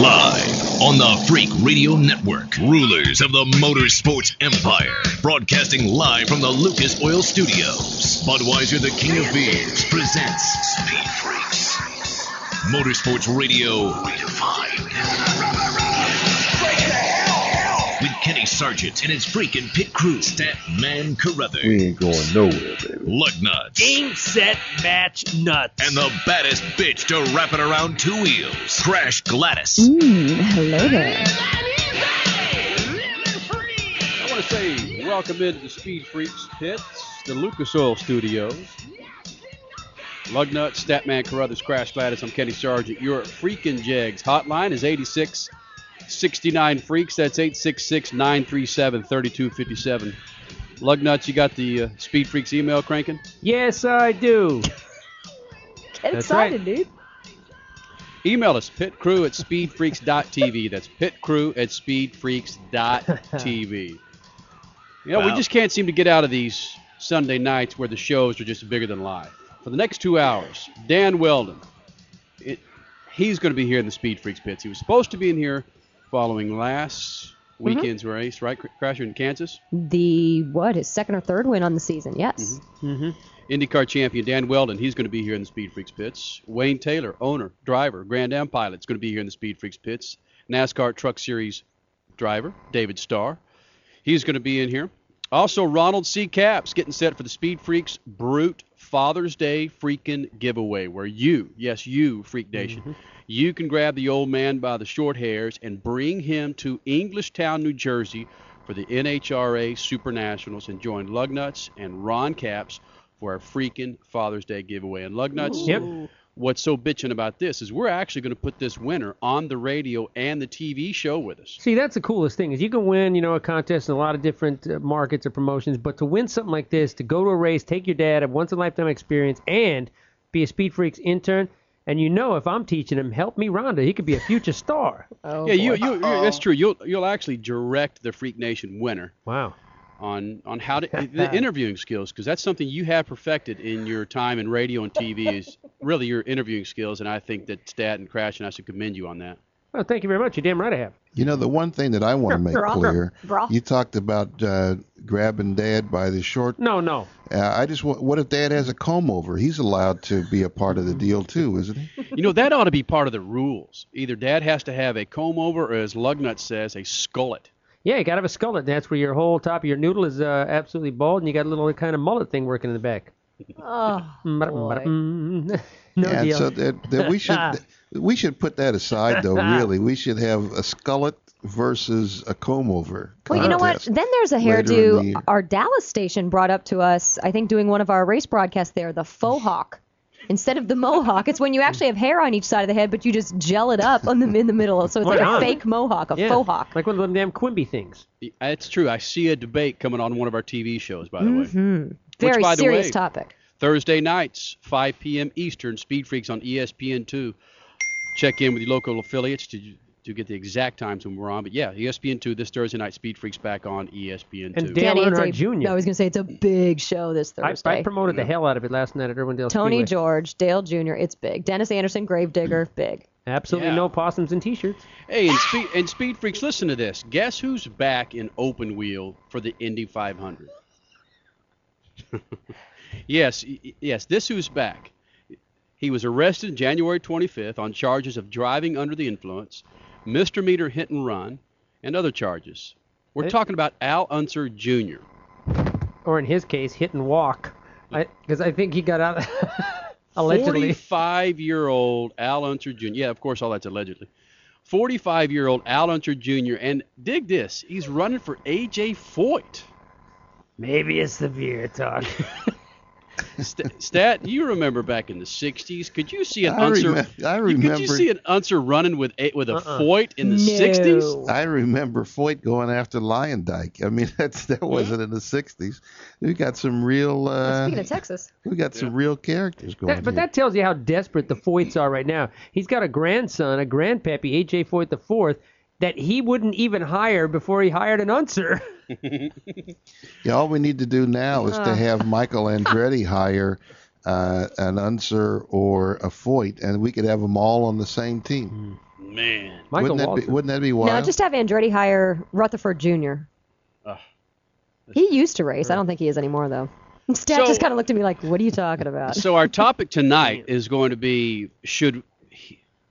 Live on the Freak Radio Network, rulers of the motorsports empire, broadcasting live from the Lucas Oil Studios. Budweiser, the king of beers, presents Speed Freaks. Motorsports Radio redefined. With Kenny Sargent and his freaking pit crew, Stat Man Carruthers, We ain't going nowhere, baby. Lug Nuts, Game, set, match, nuts. and the baddest bitch to wrap it around two wheels, Crash Gladys. Mm, hello there. I want to say welcome into the Speed Freaks pits, the Lucas Oil Studios. Lugnut, Statman Carruthers, Crash Gladys. I'm Kenny Sargent. Your freaking Jegs hotline is 86 69 Freaks. That's 866 937 3257. Lugnuts, you got the uh, Speed Freaks email cranking? Yes, I do. Get That's excited, right. dude. Email us, pitcrew at speedfreaks.tv. That's pitcrew at speedfreaks.tv. You know, we just can't seem to get out of these Sunday nights where the shows are just bigger than life. For the next two hours, Dan Wheldon, it, he's going to be here in the Speed Freaks pits. He was supposed to be in here following last weekend's race, right, Cr- Crasher in Kansas? The what? His second or third win on the season? Yes. Mm-hmm. IndyCar champion Dan Wheldon, he's going to be here in the Speed Freaks pits. Wayne Taylor, owner, driver, Grand Am pilot, is going to be here in the Speed Freaks pits. NASCAR Truck Series driver, David Starr, he's going to be in here. Also, Ronald C. Caps getting set for the Speed Freaks Brute Father's Day freaking giveaway, where you, yes, you, Freak Nation, mm-hmm. you can grab the old man by the short hairs and bring him to Englishtown, New Jersey for the NHRA Super Nationals and join Lugnuts and Ron Capps for our freaking Father's Day giveaway. And Lugnuts, Yep. What's so bitching about this is we're actually going to put this winner on the radio and the TV show with us. See, that's the coolest thing is you can win, you know, a contest in a lot of different uh, markets or promotions, but to win something like this, to go to a race, take your dad, have once in a lifetime experience, and be a Speed Freaks intern, and you know, if I'm teaching him, help me, Rhonda, he could be a future star. Oh, yeah, you, boy. you, you that's true. You'll you'll actually direct the Freak Nation winner Wow. On on how to the interviewing skills because that's something you have perfected in your time in radio and TV is really your interviewing skills, and I think that Stat and Crash and I should commend you on that. Well, thank you very much. You're damn right I have. You know, the one thing that I want to make Bra. clear, Bra. you talked about uh, grabbing dad by the short. No, no. Uh, I just want, what if dad has a comb over? He's allowed to be a part of the deal too, isn't he? You know that ought to be part of the rules. Either Dad has to have a comb over, or as Lugnut says, a skullet. Yeah, you got to have a skullet. That's where your whole top of your noodle is uh, absolutely bald, and you got a little kind of mullet thing working in the back. Oh, boy. No yeah, deal. so that, that we should we should put that aside though. Really, we should have a skullet versus a comb over. Well, you know what? Then there's a later in the hairdo our Dallas station brought up to us, I think doing one of our race broadcasts there, the faux hawk. Instead of the mohawk, it's when you actually have hair on each side of the head, but you just gel it up on the in the middle. So it's like Right a fake mohawk, a yeah, faux hawk. like one of them damn Quimby things. That's true. I see a debate coming on one of our TV shows, by the way. Mm-hmm. Very by the serious way, topic. Thursday nights, 5 p.m. Eastern, Speed Freaks on E ESPN2. Check in with your local affiliates to to get the exact times when we're on. But yeah, E ESPN2 this Thursday night, Speed Freaks back on E ESPN2. And Dale Danny, it's Earnhardt a, Jr. No, I was going to say it's a big show this I, Thursday. I promoted the hell out of it last night at Irwindale Tony Speedway. George, Dale Jr., it's big. Dennis Anderson, Gravedigger, big. Absolutely Yeah. no possums and T-shirts. Hey, and Speed, and Speed Freaks, listen to this. Guess who's back in open wheel for the Indy 500? yes, y- y- yes, this who's back. He was arrested January 25th on charges of driving under the influence, misdemeanor hit and run, and other charges. We're Hey. talking about Al Unser Jr. Or in his case, hit and walk. Because I, think he got out allegedly. 45 year old Al Unser Jr. Yeah, of course, all that's allegedly. 45 year old Al Unser Jr. And dig this, he's running for AJ Foyt. Maybe it's the beer talk. St- Stat, you remember back in the '60s? Could you see an I Unser? remem- I you- Could you see an Unser running with a, with a Uh-uh. Foyt in the no. '60s? I remember Foyt going after Luyendyk. I mean, that's that wasn't in the '60s. We got some real. Uh, Speaking of Texas, we got some real characters going. That, but here. that tells you how desperate the Foyts are right now. He's got a grandson, a grandpappy, AJ Foyt the fourth, that he wouldn't even hire before he hired an Unser. Yeah, all we need to do now is Uh. to have Michael Andretti hire uh, an Unser or a Foyt, and we could have them all on the same team. man. Michael wouldn't that be wouldn't that be wild? No, just have Andretti hire Rutherford Jr. Ugh. he used to race. I don't think he is anymore though. Stat So- just kind of looked at me like, "What are you talking about?" So our topic tonight is going to be should he-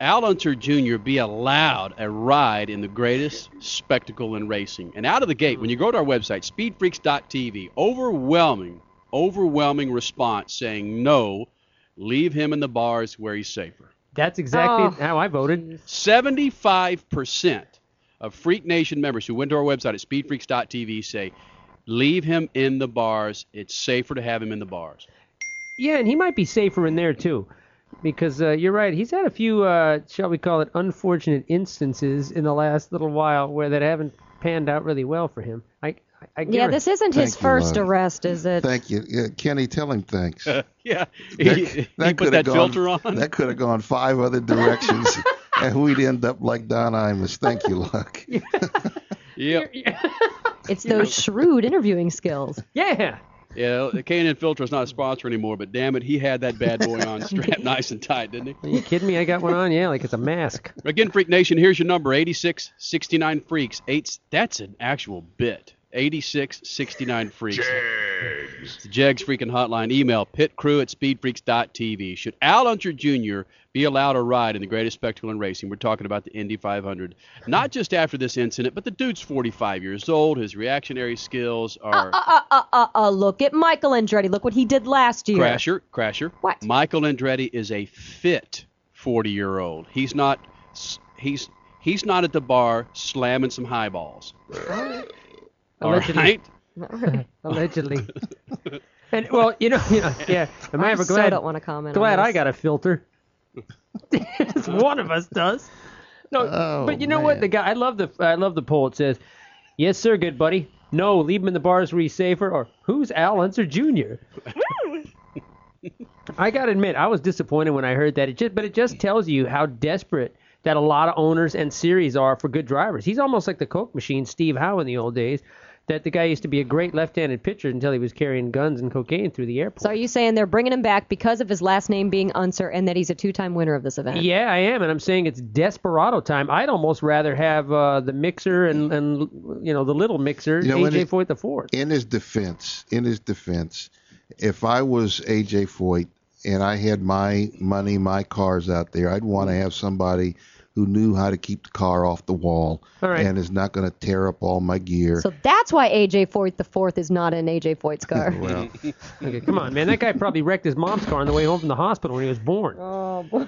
Al Unser Jr. be allowed a ride in the greatest spectacle in racing? And out of the gate, when you go to our website, speedfreaks.tv, overwhelming, overwhelming response saying no, leave him in the bars where he's safer. That's exactly Oh. how I voted. 75% of Freak Nation members who went to our website at speedfreaks.tv say, leave him in the bars. It's safer to have him in the bars. Yeah, and he might be safer in there too, because uh, you're right. He's had a few, uh, shall we call it, unfortunate instances in the last little while where that haven't panned out really well for him. I, I, I yeah, this isn't his you, first Lon. arrest, is it? Thank you, yeah, Kenny. Tell him thanks. Yeah, he, That- he that put could that have gone, filter on. That could have gone five other directions, and we'd end up like Don Imus. Thank you, Luck. Yep. It's those shrewd interviewing skills. Yeah. Yeah, the K&N filter is not a sponsor anymore, but damn it, he had that bad boy on strapped nice and tight, didn't he? Are you kidding me? I got one on. Yeah, like it's a mask. Again, Freak Nation, here's your number: 8669 Freaks. Eight. That's an actual bit. 8669 Freaks. It's the Jegs Freaking Hotline. Email pitcrew at speedfreaks.tv. Should Al Unser Jr. be allowed a ride in the greatest spectacle in racing? We're talking about the Indy 500. Not just after this incident, but the dude's 45 years old. His reactionary skills are Uh, uh, uh, uh, look at Michael Andretti. Look what he did last year. Crasher. Crasher. What? Michael Andretti is a fit 40 year old. He's not. He's he's not at the bar slamming some highballs. All Allegedly. right. Allegedly. and well, you know, you know yeah. Am I I ever so glad? don't want to comment. glad on I got a filter. One of us does. No, Oh, but you know what? The guy, I love the, I love the poll. It says, "Yes, sir, good buddy. No, leave him in the bars where he's safer." Or who's Al Unser Jr. I gotta admit, I was disappointed when I heard that. It just, but it just tells you how desperate that a lot of owners and series are for good drivers. He's almost like the Coke machine, Steve Howe in the old days. That the guy used to be a great left-handed pitcher until he was carrying guns and cocaine through the airport. So are you saying they're bringing him back because of his last name being Unser and that he's a two-time winner of this event? Yeah, I am, and I'm saying it's desperado time. I'd almost rather have uh, the mixer and, and you know the little mixer, You know, AJ it- Foyt the fourth. in his defense, in his defense, if I was AJ Foyt and I had my money, my cars out there, I'd want to have somebody who knew how to keep the car off the wall All right. and is not going to tear up all my gear. So that's why AJ Foyt the fourth is not in AJ Foyt's car. well, Okay, come on, man. That guy probably wrecked his mom's car on the way home from the hospital when he was born. oh, boy.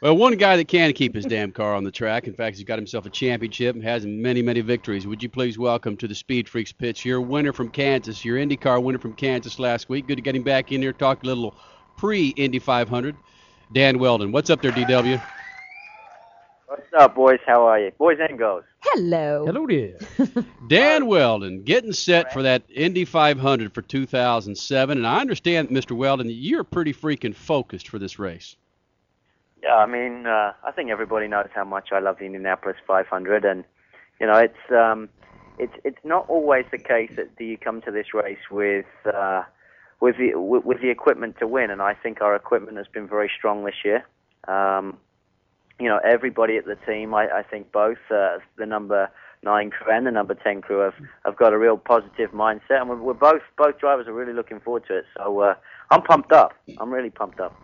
Well, one guy that can keep his damn car on the track. In fact, he's got himself a championship and has many, many victories. Would you please welcome to the Speed Freaks pitch your winner from Kansas, your IndyCar winner from Kansas last week. Good to get him back in here. Talk a little pre-Indy 500. Dan Wheldon. What's up there, DW? What's up, boys? How are you? Boys and girls. Hello. Hello there. Dan Wheldon getting set for that Indy 500 for 2007. And I understand, Mr. Wheldon, that you're pretty freaking focused for this race. Yeah, I mean, uh, I think everybody knows how much I love the Indianapolis 500, and you know, it's um, it's it's not always the case that do you come to this race with uh, with the with, with the equipment to win, and I think our equipment has been very strong this year. Um, you know, everybody at the team, I, I think both uh, the number nine crew and the number ten crew have, have got a real positive mindset, and we're, we're both both drivers are really looking forward to it. So uh, I'm pumped up. I'm really pumped up.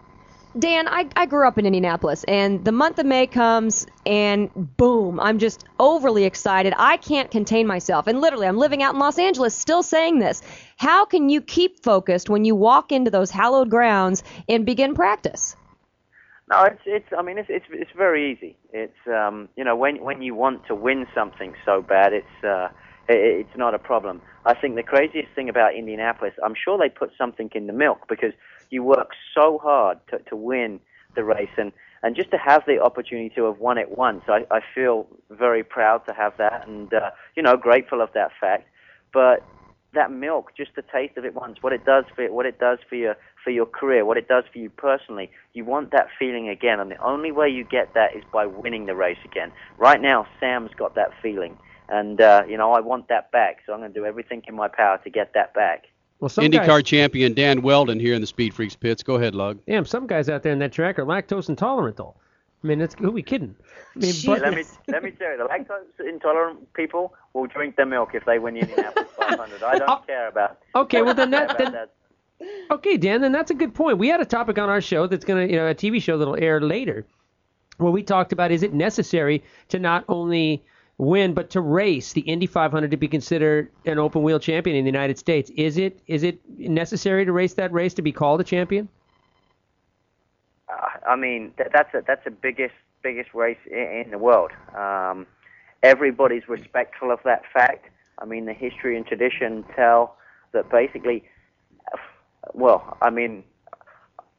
Dan, I, I grew up in Indianapolis, and the month of May comes, and boom, I'm just overly excited. I can't contain myself. And literally, I'm living out in Los Angeles still saying this. How can you keep focused when you walk into those hallowed grounds and begin practice? No, it's it's. I mean, it's it's it's very easy. It's um, you know, when when you want to win something so bad, it's uh, it, it's not a problem. I think the craziest thing about Indianapolis, I'm sure they put something in the milk because you work so hard to to win the race and and just to have the opportunity to have won it once. I I feel very proud to have that and uh, you know grateful of that fact. But that milk, just the taste of it once, what it does for it, what it does for your for your career, what it does for you personally, you want that feeling again, and the only way you get that is by winning the race again. Right now, Sam's got that feeling, and uh, you know I want that back, so I'm going to do everything in my power to get that back. Well, some IndyCar guys, champion Dan Wheldon here in the Speed Freaks pits. Go ahead, Lug. damn, some guys out there in that track are lactose intolerant though. I mean, that's who we kidding? I mean, Jeez. but, Let me let me tell you, the lactose intolerant people will drink the milk if they win the Indianapolis 500. I don't Oh. care about. Okay, well, then I don't that- then- that. Okay, Dan, then that's a good point. We had a topic on our show that's going to, you know, a TV show that'll air later, where we talked about is it necessary to not only win but to race the Indy 500 to be considered an open wheel champion in the United States? Is it is it necessary to race that race to be called a champion? Uh, I mean, th- that's a that's the biggest biggest race in, in the world. Um, everybody's respectful of that fact. I mean, the history and tradition tell that basically, well, I mean,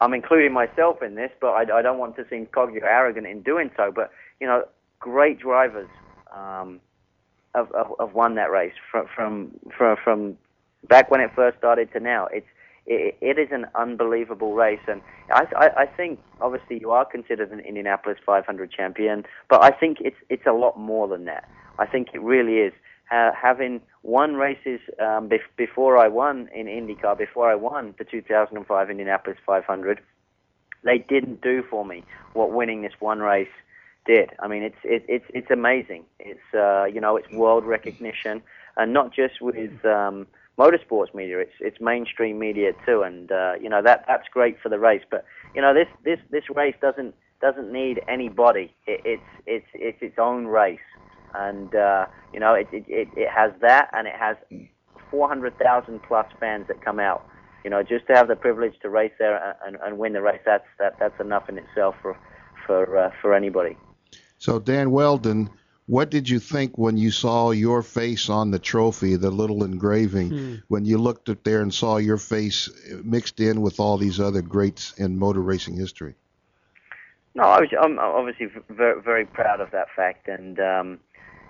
I'm including myself in this, but I, I don't want to seem cocky or arrogant in doing so. But you know, great drivers um, have, have, have won that race from from from from back when it first started to now. It's it, it is an unbelievable race, and I, I, I think obviously you are considered an Indianapolis 500 champion, but I think it's it's a lot more than that. I think it really is. Uh, having won races um, bef- before I won in IndyCar, before I won the 2005 Indianapolis 500, they didn't do for me what winning this one race did. I mean, it's it, it's it's amazing. It's uh, you know it's world recognition, and not just with um, motorsports media. It's it's mainstream media too, and uh, you know that that's great for the race. But you know this this this race doesn't doesn't need anybody. It, it's it's it's its own race, and uh, you know it, it it it has that, and it has 400,000 plus fans that come out. You know, just to have the privilege to race there and, and win the race, that's that that's enough in itself for for uh, for anybody. So, Dan Wheldon, what did you think when you saw your face on the trophy, the little engraving, when you looked up there and saw your face mixed in with all these other greats in motor racing history? No, I was, I'm obviously very, very proud of that fact, and um,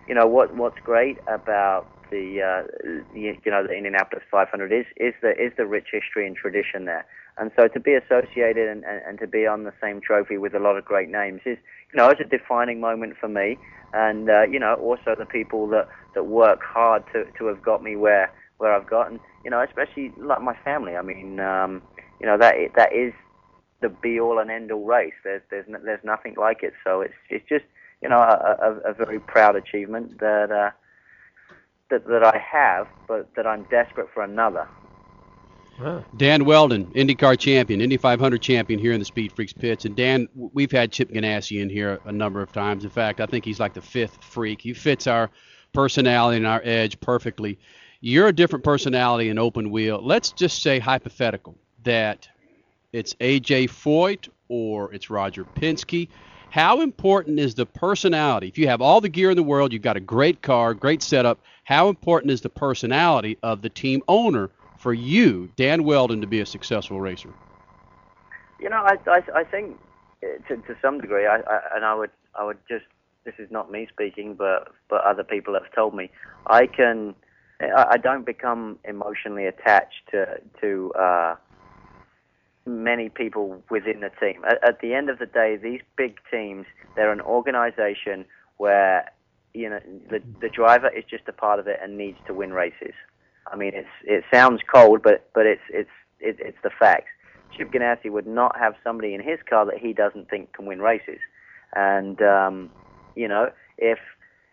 you know what what's great about the uh, you, know the Indianapolis 500 is is the is the rich history and tradition there, and so to be associated and, and, and to be on the same trophy with a lot of great names is you know it's a defining moment for me, and uh, you know also the people that that work hard to to have got me where where I've gotten, you know especially like my family. I mean, um, you know that that is the be all and end all race. There's there's there's nothing like it. So it's it's just you know a, a, a very proud achievement that uh, that that I have, but that I'm desperate for another. Dan Wheldon, IndyCar champion, Indy 500 champion here in the Speed Freaks pits. And Dan, we've had Chip Ganassi in here a number of times. In fact, I think he's like the fifth freak. He fits our personality and our edge perfectly. You're a different personality in open wheel. Let's just say hypothetical that it's AJ Foyt or it's Roger Penske. How important is the personality? If you have all the gear in the world, you've got a great car, great setup. How important is the personality of the team owner for you, Dan Wheldon, to be a successful racer? You know, I I, I think uh, to to some degree, I, I and I would I would just this is not me speaking, but but other people have told me I can I, I don't become emotionally attached to to uh, many people within the team. At, at the end of the day, these big teams they're an organization where you know the the driver is just a part of it and needs to win races. I mean, it's it sounds cold, but but it's it's it, it's the facts. Chip Ganassi would not have somebody in his car that he doesn't think can win races, and um, you know if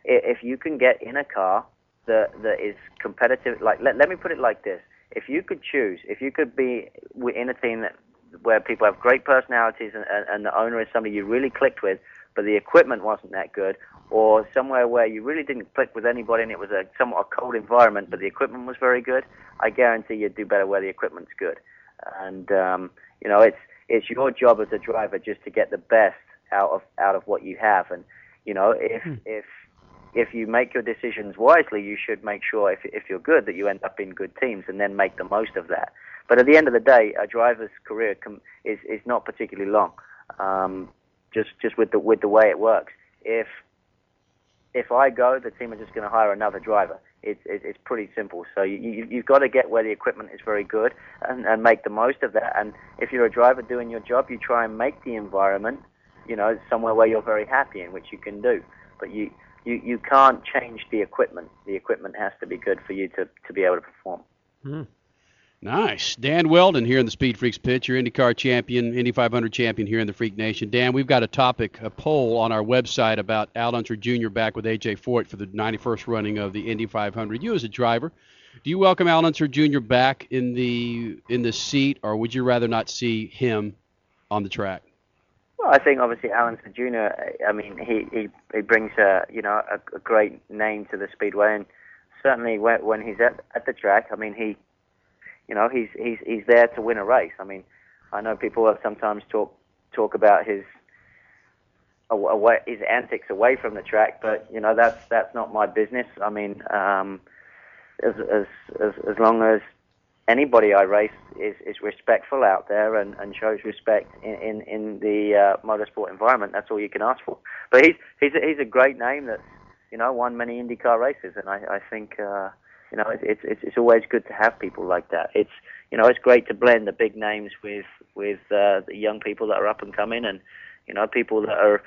if you can get in a car that that is competitive, like let let me put it like this: if you could choose, if you could be in a team that where people have great personalities and, and, and the owner is somebody you really clicked with, but the equipment wasn't that good, or somewhere where you really didn't click with anybody and it was a somewhat a cold environment, but the equipment was very good, I guarantee you'd do better where the equipment's good. And um, you know, it's it's your job as a driver just to get the best out of out of what you have. And you know, if if if you make your decisions wisely, you should make sure if if you're good that you end up in good teams and then make the most of that. But at the end of the day, a driver's career com- is is not particularly long. Um, just just with the with the way it works. If if I go, the team are just going to hire another driver. It's it, it's pretty simple. So you, you you've got to get where the equipment is very good and, and make the most of that. And if you're a driver doing your job, you try and make the environment, you know, somewhere where you're very happy in, which you can do. But you you you can't change the equipment. The equipment has to be good for you to to be able to perform. Hmm. Nice. Dan Wheldon here in the Speed Freaks pitch, your IndyCar champion, Indy 500 champion here in the Freak Nation. Dan, we've got a topic, a poll on our website about Al Unser Jr. back with AJ Foyt for the 91st running of the Indy 500. You as a driver, do you welcome Al Unser Jr. back in the in the seat, or would you rather not see him on the track? I think obviously Alan Jr. I mean, he he, he brings a you know a, a great name to the speedway, and certainly when, when he's at at the track, I mean he you know, he's he's he's there to win a race. I mean, I know people have sometimes talk talk about his away, his antics away from the track, but you know that's that's not my business. I mean, um, as as as as long as anybody I race is is respectful out there and and shows respect in in, in the uh, motorsport environment, that's all you can ask for. But he's he's a, he's a great name that's you know won many IndyCar races, and I I think. Uh, you know, it's it's it's always good to have people like that. It's you know, it's great to blend the big names with with uh, the young people that are up and coming, and you know, people that are.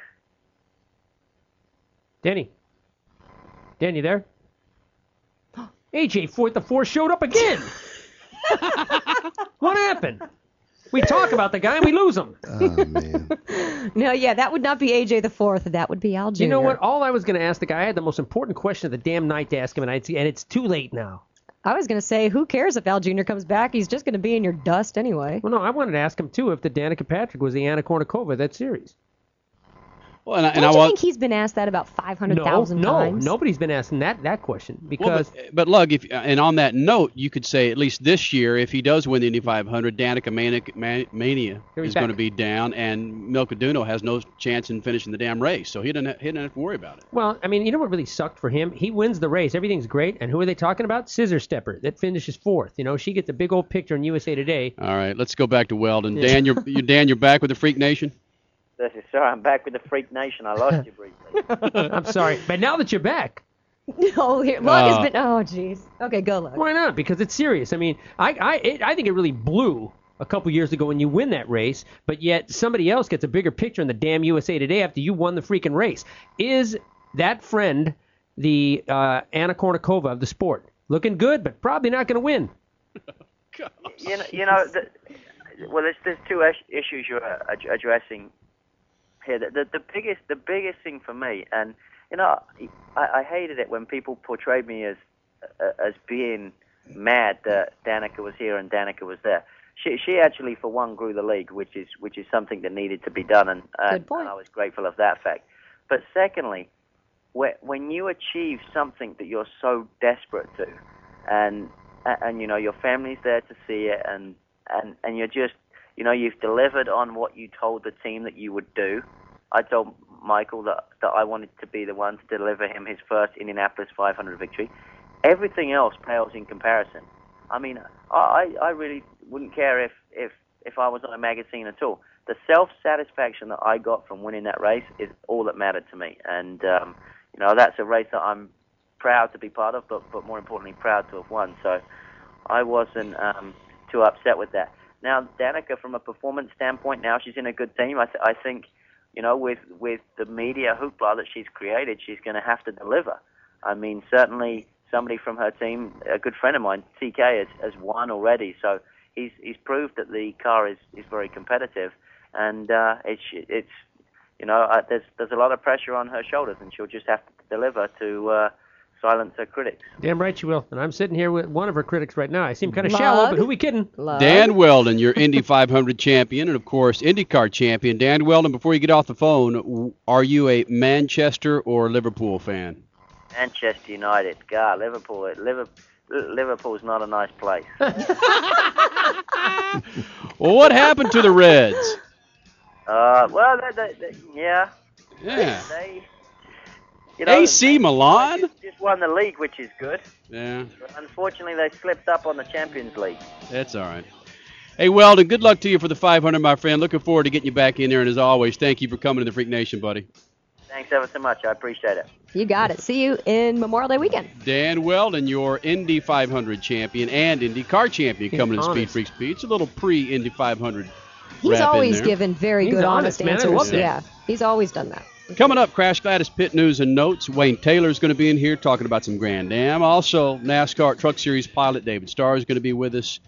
Danny, Danny, there? AJ Foyt the four showed up again. what happened? We talk about the guy and we lose him. Oh man. No, yeah, that would not be AJ the fourth. That would be Al Jr. You know what? All I was going to ask the guy, I had the most important question of the damn night to ask him, and, I'd, and it's too late now. I was going to say, who cares if Al Jr. comes back? He's just going to be in your dust anyway. Well, no, I wanted to ask him too if the Danica Patrick was the Anna Kournikova of that series. Well, and I, Don't and I you want. think he's been asked that about five hundred No, thousand no, times? nobody's been asking that that question Well, because eh, but, but Lug, if uh, and on that note, you could say at least this year, if he does win the Indy 500, Danica Manic, Man, Mania Here he's is going to be down, and Milka Duno has no chance in finishing the damn race, so he doesn't he doesn't have to worry about it. Well, I mean, you know what really sucked for him? He wins the race, everything's great, and who are they talking about? Scissor Stepper that finishes fourth. You know, she gets a big old picture in USA Today. All right, let's go back to Wheldon. Dan, you're you, Dan, you're back with the Freak Nation. This is sorry, I'm back with the Freak Nation. I lost you briefly. I'm sorry, but now that you're back, No, here, Lug Uh, has been. Oh, jeez. Okay, go Lug. why not? Because it's serious. I mean, I I it, I think it really blew a couple years ago when you win that race, but yet somebody else gets a bigger picture in the damn USA Today after you won the freaking race. Is that friend the uh, Anna Kournikova of the sport? Looking good, but probably not going to win. you know, you know the, well, there's there's two is- issues you're uh, ad- addressing here. The, the the biggest the biggest thing for me, and you know, I, I hated it when people portrayed me as uh, as being mad that Danica was here and Danica was there. She she actually for one grew the league, which is which is something that needed to be done, and and, and I was grateful of that fact. But secondly, when when you achieve something that you're so desperate to, and and, and you know your family's there to see it, and and and you're just you know you've delivered on what you told the team that you would do. I told Michael that that I wanted to be the one to deliver him his first Indianapolis 500 victory. Everything else pales in comparison. I mean, I I really wouldn't care if if if I was on a magazine at all. The self satisfaction that I got from winning that race is all that mattered to me, and um, you know that's a race that I'm proud to be part of, but but more importantly, proud to have won. So I wasn't um, too upset with that. Now Danica, from a performance standpoint, now she's in a good team. I th- I think you know with with the media hoopla that she's created, she's going to have to deliver. I mean, certainly somebody from her team, a good friend of mine, TK, has, has won already. So he's he's proved that the car is is very competitive, and uh, it's it's you know uh, there's there's a lot of pressure on her shoulders, and she'll just have to deliver to uh, silence her critics. Damn right she will. And I'm sitting here with one of her critics right now. I seem kind of shallow, but who we kidding? Lug. Dan Wheldon, your Indy 500 champion, and of course IndyCar champion. Dan Wheldon, before you get off the phone, are you a Manchester or Liverpool fan? Manchester United, God, Liverpool, Liverpool. Liverpool's not a nice place. Well, what happened to the Reds? Uh, well, they, they, they, yeah, Yeah. they. You know, AC Milan? just, just won the league, which is good. Yeah, But unfortunately, they slipped up on the Champions League. that's all right. Hey, Wheldon, good luck to you for the 500, my friend. Looking forward to getting you back in there. And as always, thank you for coming to the Freak Nation, buddy. Thanks ever so much. I appreciate it. You got it. See you in Memorial Day weekend. Dan Wheldon, your Indy 500 champion and Indy car champion, He's coming to Speed honest. Speed. It's A little pre Indy 500 He's wrap in always there. given very He's good, honest, honest, answers. love that. Yeah, he's always done that. Coming up, Crash Gladys Pit News and Notes. Wayne Taylor is going to be in here talking about some Grand Am. Also, NASCAR Truck Series pilot David Starr is going to be with us.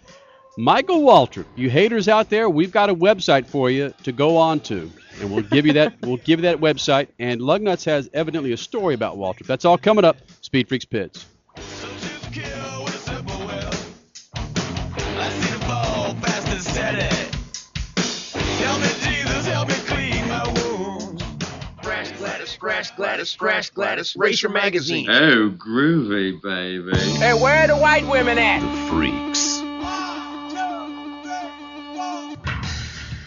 Michael Waltrip. You haters out there, we've got a website for you to go on to. And we'll give you that we'll give you that website. And Lugnuts has evidently a story about Waltrip. That's all coming up. Speed Freaks Pits. Scratch Gladys, Scratch Gladys, Racer Magazine. Oh, groovy, baby. Hey, where are the white women at? The Freaks.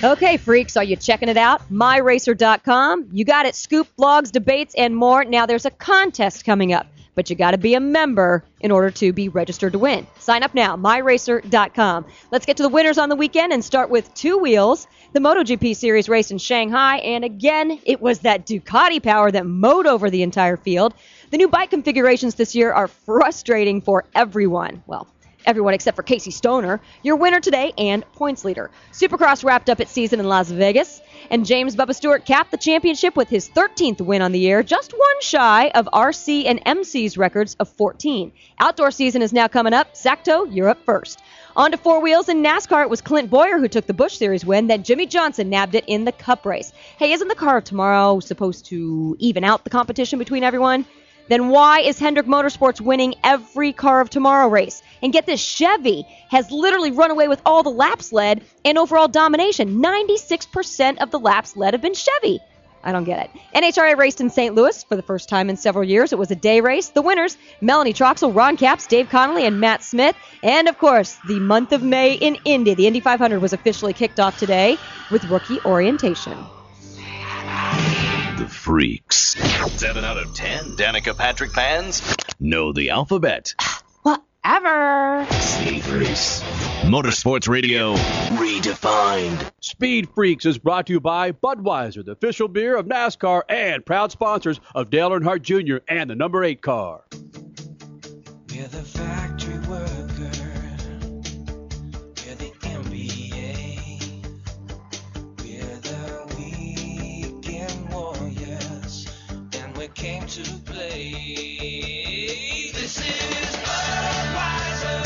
Okay, freaks, are you checking it out? MyRacer.com. You got it. Scoop, blogs, debates, and more. Now there's a contest coming up, but you got to be a member in order to be registered to win. Sign up now, MyRacer.com. Let's get to the winners on the weekend and start with two wheels. The MotoGP Series race in Shanghai, and again, it was that Ducati power that mowed over the entire field. The new bike configurations this year are frustrating for everyone. Well, everyone except for Casey Stoner, your winner today and points leader. Supercross wrapped up its season in Las Vegas, and James Bubba Stewart capped the championship with his 13th win on the year, just one shy of RC and MC's records of 14. Outdoor season is now coming up. Sacto, you're up first. On to four wheels in NASCAR. It was Clint Bowyer who took the Busch Series win. Then Jimmie Johnson nabbed it in the Cup race. Hey, isn't the car of tomorrow supposed to even out the competition between everyone? Then why is Hendrick Motorsports winning every car of tomorrow race? And get this Chevy has literally run away with all the laps led and overall domination. 96% of the laps led have been Chevy. I don't get it. NHRA raced in St. Louis for the first time in several years. It was a day race. The winners, Melanie Troxel, Ron Capps, Dave Connolly, and Matt Smith. And of course, the month of May in Indy. The Indy 500 was officially kicked off today with rookie orientation. The Freaks. 7 out of 10 Danica Patrick fans know the alphabet. Whatever. Speed Freaks. Motorsports Radio redefined. Speed Freaks is brought to you by Budweiser, the official beer of NASCAR and proud sponsors of Dale Earnhardt Jr. and the number 8 car. We're came to play. This is Budweiser.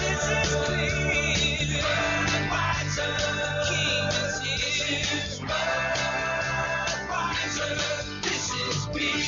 This is clean. Budweiser. King is here. Budweiser. This is beer.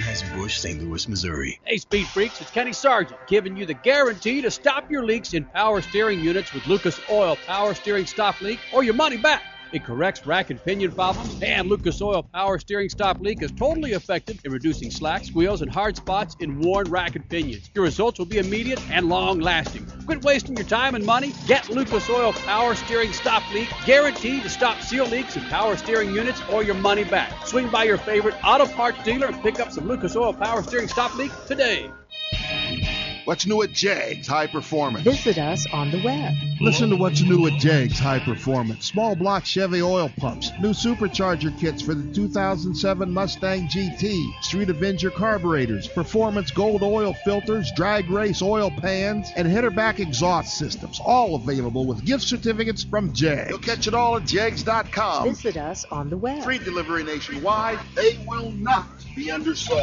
Anheuser-Busch, St. Louis, Missouri. Hey, Speed Freaks, it's Kenny Sargent giving you the guarantee to stop your leaks in power steering units with Lucas Oil Power Steering Stop Leak or your money back. It corrects rack and pinion problems, and Lucas Oil Power Steering Stop Leak is totally effective in reducing slack, squeals, and hard spots in worn rack and pinions. Your results will be immediate and long lasting. Quit wasting your time and money. Get Lucas Oil Power Steering Stop Leak, guaranteed to stop seal leaks in power steering units or your money back. Swing by your favorite auto parts dealer and pick up some Lucas Oil Power Steering Stop Leak today. What's new at Jegs High Performance? Visit us on the web. Listen to what's new at Jegs High Performance. Small block Chevy oil pumps, new supercharger kits for the 2007 Mustang GT, Street Avenger carburetors, performance gold oil filters, drag race oil pans, and header back exhaust systems. All available with gift certificates from Jegs. You'll catch it all at Jegs.com. Visit us on the web. Free delivery nationwide. They will not be undersold.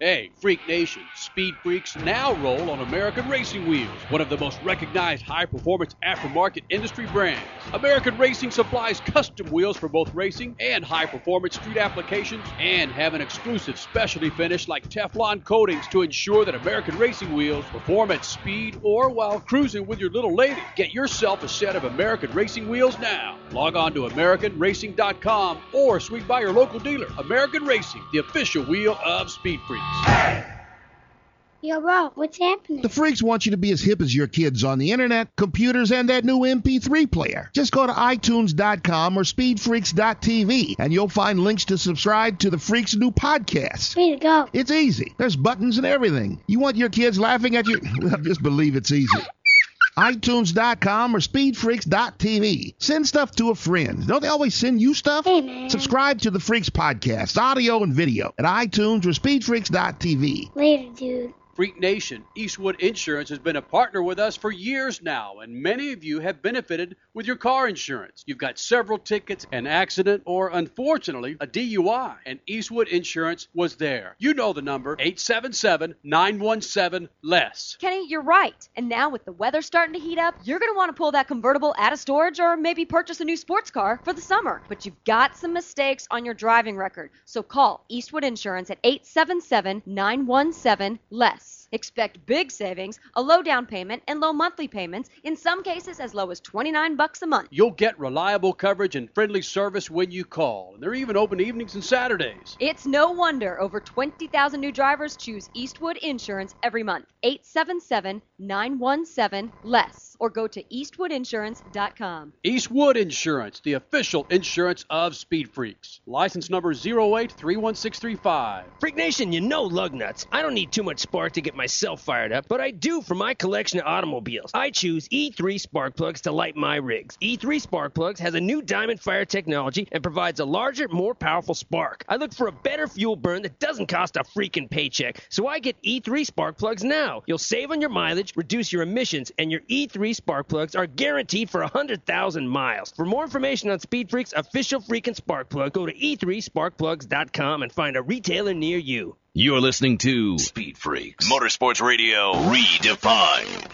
Hey, Freak Nation, Speed Freaks now roll on American Racing Wheels, one of the most recognized high performance aftermarket industry brands. American Racing supplies custom wheels for both racing and high performance street applications and have an exclusive specialty finish like Teflon coatings to ensure that American Racing Wheels perform at speed or while cruising with your little lady. Get yourself a set of American Racing Wheels now. Log on to AmericanRacing.com or swing by your local dealer. American Racing, the official wheel of Speed Freaks. Yo, bro, what's happening? The freaks want you to be as hip as your kids on the internet, computers, and that new MP3 player. Just go to iTunes.com or SpeedFreaks.tv and you'll find links to subscribe to the Freaks' new podcast. Way to go. It's easy. There's buttons and everything. You want your kids laughing at you? Well, just believe it's easy. iTunes.com or SpeedFreaks.tv. Send stuff to a friend. Don't they always send you stuff? Hey. Subscribe to the Freaks podcast, audio and video, at iTunes or SpeedFreaks.tv. Later, dude. Freak Nation, Eastwood Insurance has been a partner with us for years now, and many of you have benefited with your car insurance. You've got several tickets, an accident, or unfortunately, a DUI, and Eastwood Insurance was there. You know the number 877 917 LESS. Kenny, you're right. And now with the weather starting to heat up, you're going to want to pull that convertible out of storage or maybe purchase a new sports car for the summer. But you've got some mistakes on your driving record. So call Eastwood Insurance at 877 917 LESS. Yes. Expect big savings, a low down payment, and low monthly payments, in some cases as low as 29 bucks a month. You'll get reliable coverage and friendly service when you call, and they're even open evenings and Saturdays. It's no wonder over 20,000 new drivers choose Eastwood Insurance every month. 877 917 LESS or go to eastwoodinsurance.com. Eastwood Insurance, the official insurance of Speed Freaks. License number 0831635. Freak Nation, you know lug nuts. I don't need too much spark to get myself fired up, but I do for my collection of automobiles. I choose E3 spark plugs to light my rigs. E3 spark plugs has a new diamond fire technology and provides a larger, more powerful spark. I look for a better fuel burn that doesn't cost a freaking paycheck, so I get E3 spark plugs now. You'll save on your mileage, reduce your emissions, and your E3 spark plugs are guaranteed for 100,000 miles. For more information on Speed Freak's official freaking spark plug, go to E e3sparkplugs.com and find a retailer near you. You're listening to Speed Freaks Motorsports Radio Redefined.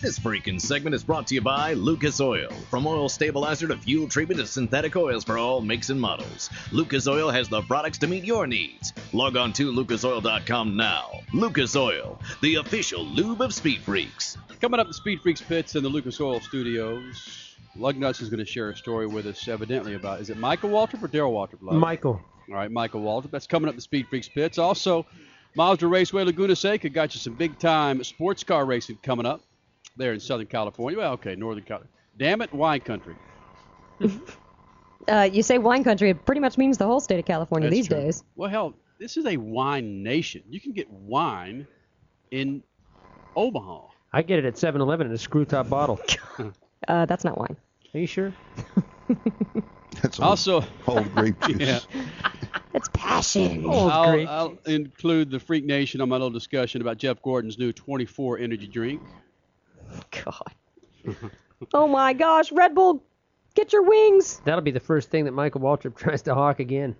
This freaking segment is brought to you by Lucas Oil. From oil stabilizer to fuel treatment to synthetic oils for all makes and models, Lucas Oil has the products to meet your needs. Log on to lucasoil.com now. Lucas Oil, the official lube of Speed Freaks. Coming up at Speed Freaks Pits in the Lucas Oil Studios, Lugnuts is going to share a story with us, evidently, about is it Michael Waltrip or Darrell Waltrip? Love? Michael. All right, Michael Waltrip. That's coming up at Speed Freaks Pits. Also, Mazda Raceway Laguna Seca got you some big time sports car racing coming up there in Southern California. Well, okay, Northern California. Damn it, wine country. Uh, you say wine country, it pretty much means the whole state of California That's these true. days. Well, hell, this is a wine nation. You can get wine in Omaha. I get it at 7-Eleven in a screw top bottle. Uh, that's not wine. Are you sure? That's Also, old grape juice. yeah. It's passion. I'll, I'll include the Freak Nation on my little discussion about Jeff Gordon's new 24 energy drink. God. Oh my gosh, Red Bull, get your wings. That'll be the first thing that Michael Waltrip tries to hawk again.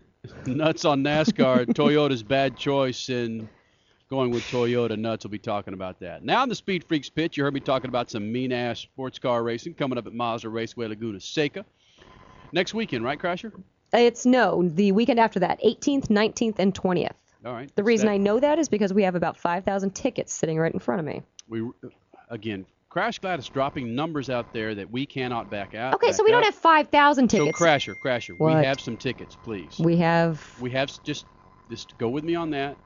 Nuts on NASCAR. Toyota's bad choice in going with Toyota. Nuts We'll be talking about that. Now in the Speed Freaks pitch, you heard me talking about some mean ass sports car racing coming up at Mazda Raceway Laguna Seca. Next weekend, right, Crasher? It's no, the weekend after that, 18th, 19th, and 20th. All right. The reason That- I know that is because we have about 5,000 tickets sitting right in front of me. we again, Crash Gladys dropping numbers out there that we cannot back out. Okay, so back we don't have 5,000 tickets. So Crasher, Crasher, What? we have some tickets, please. We have We have just just go with me on that.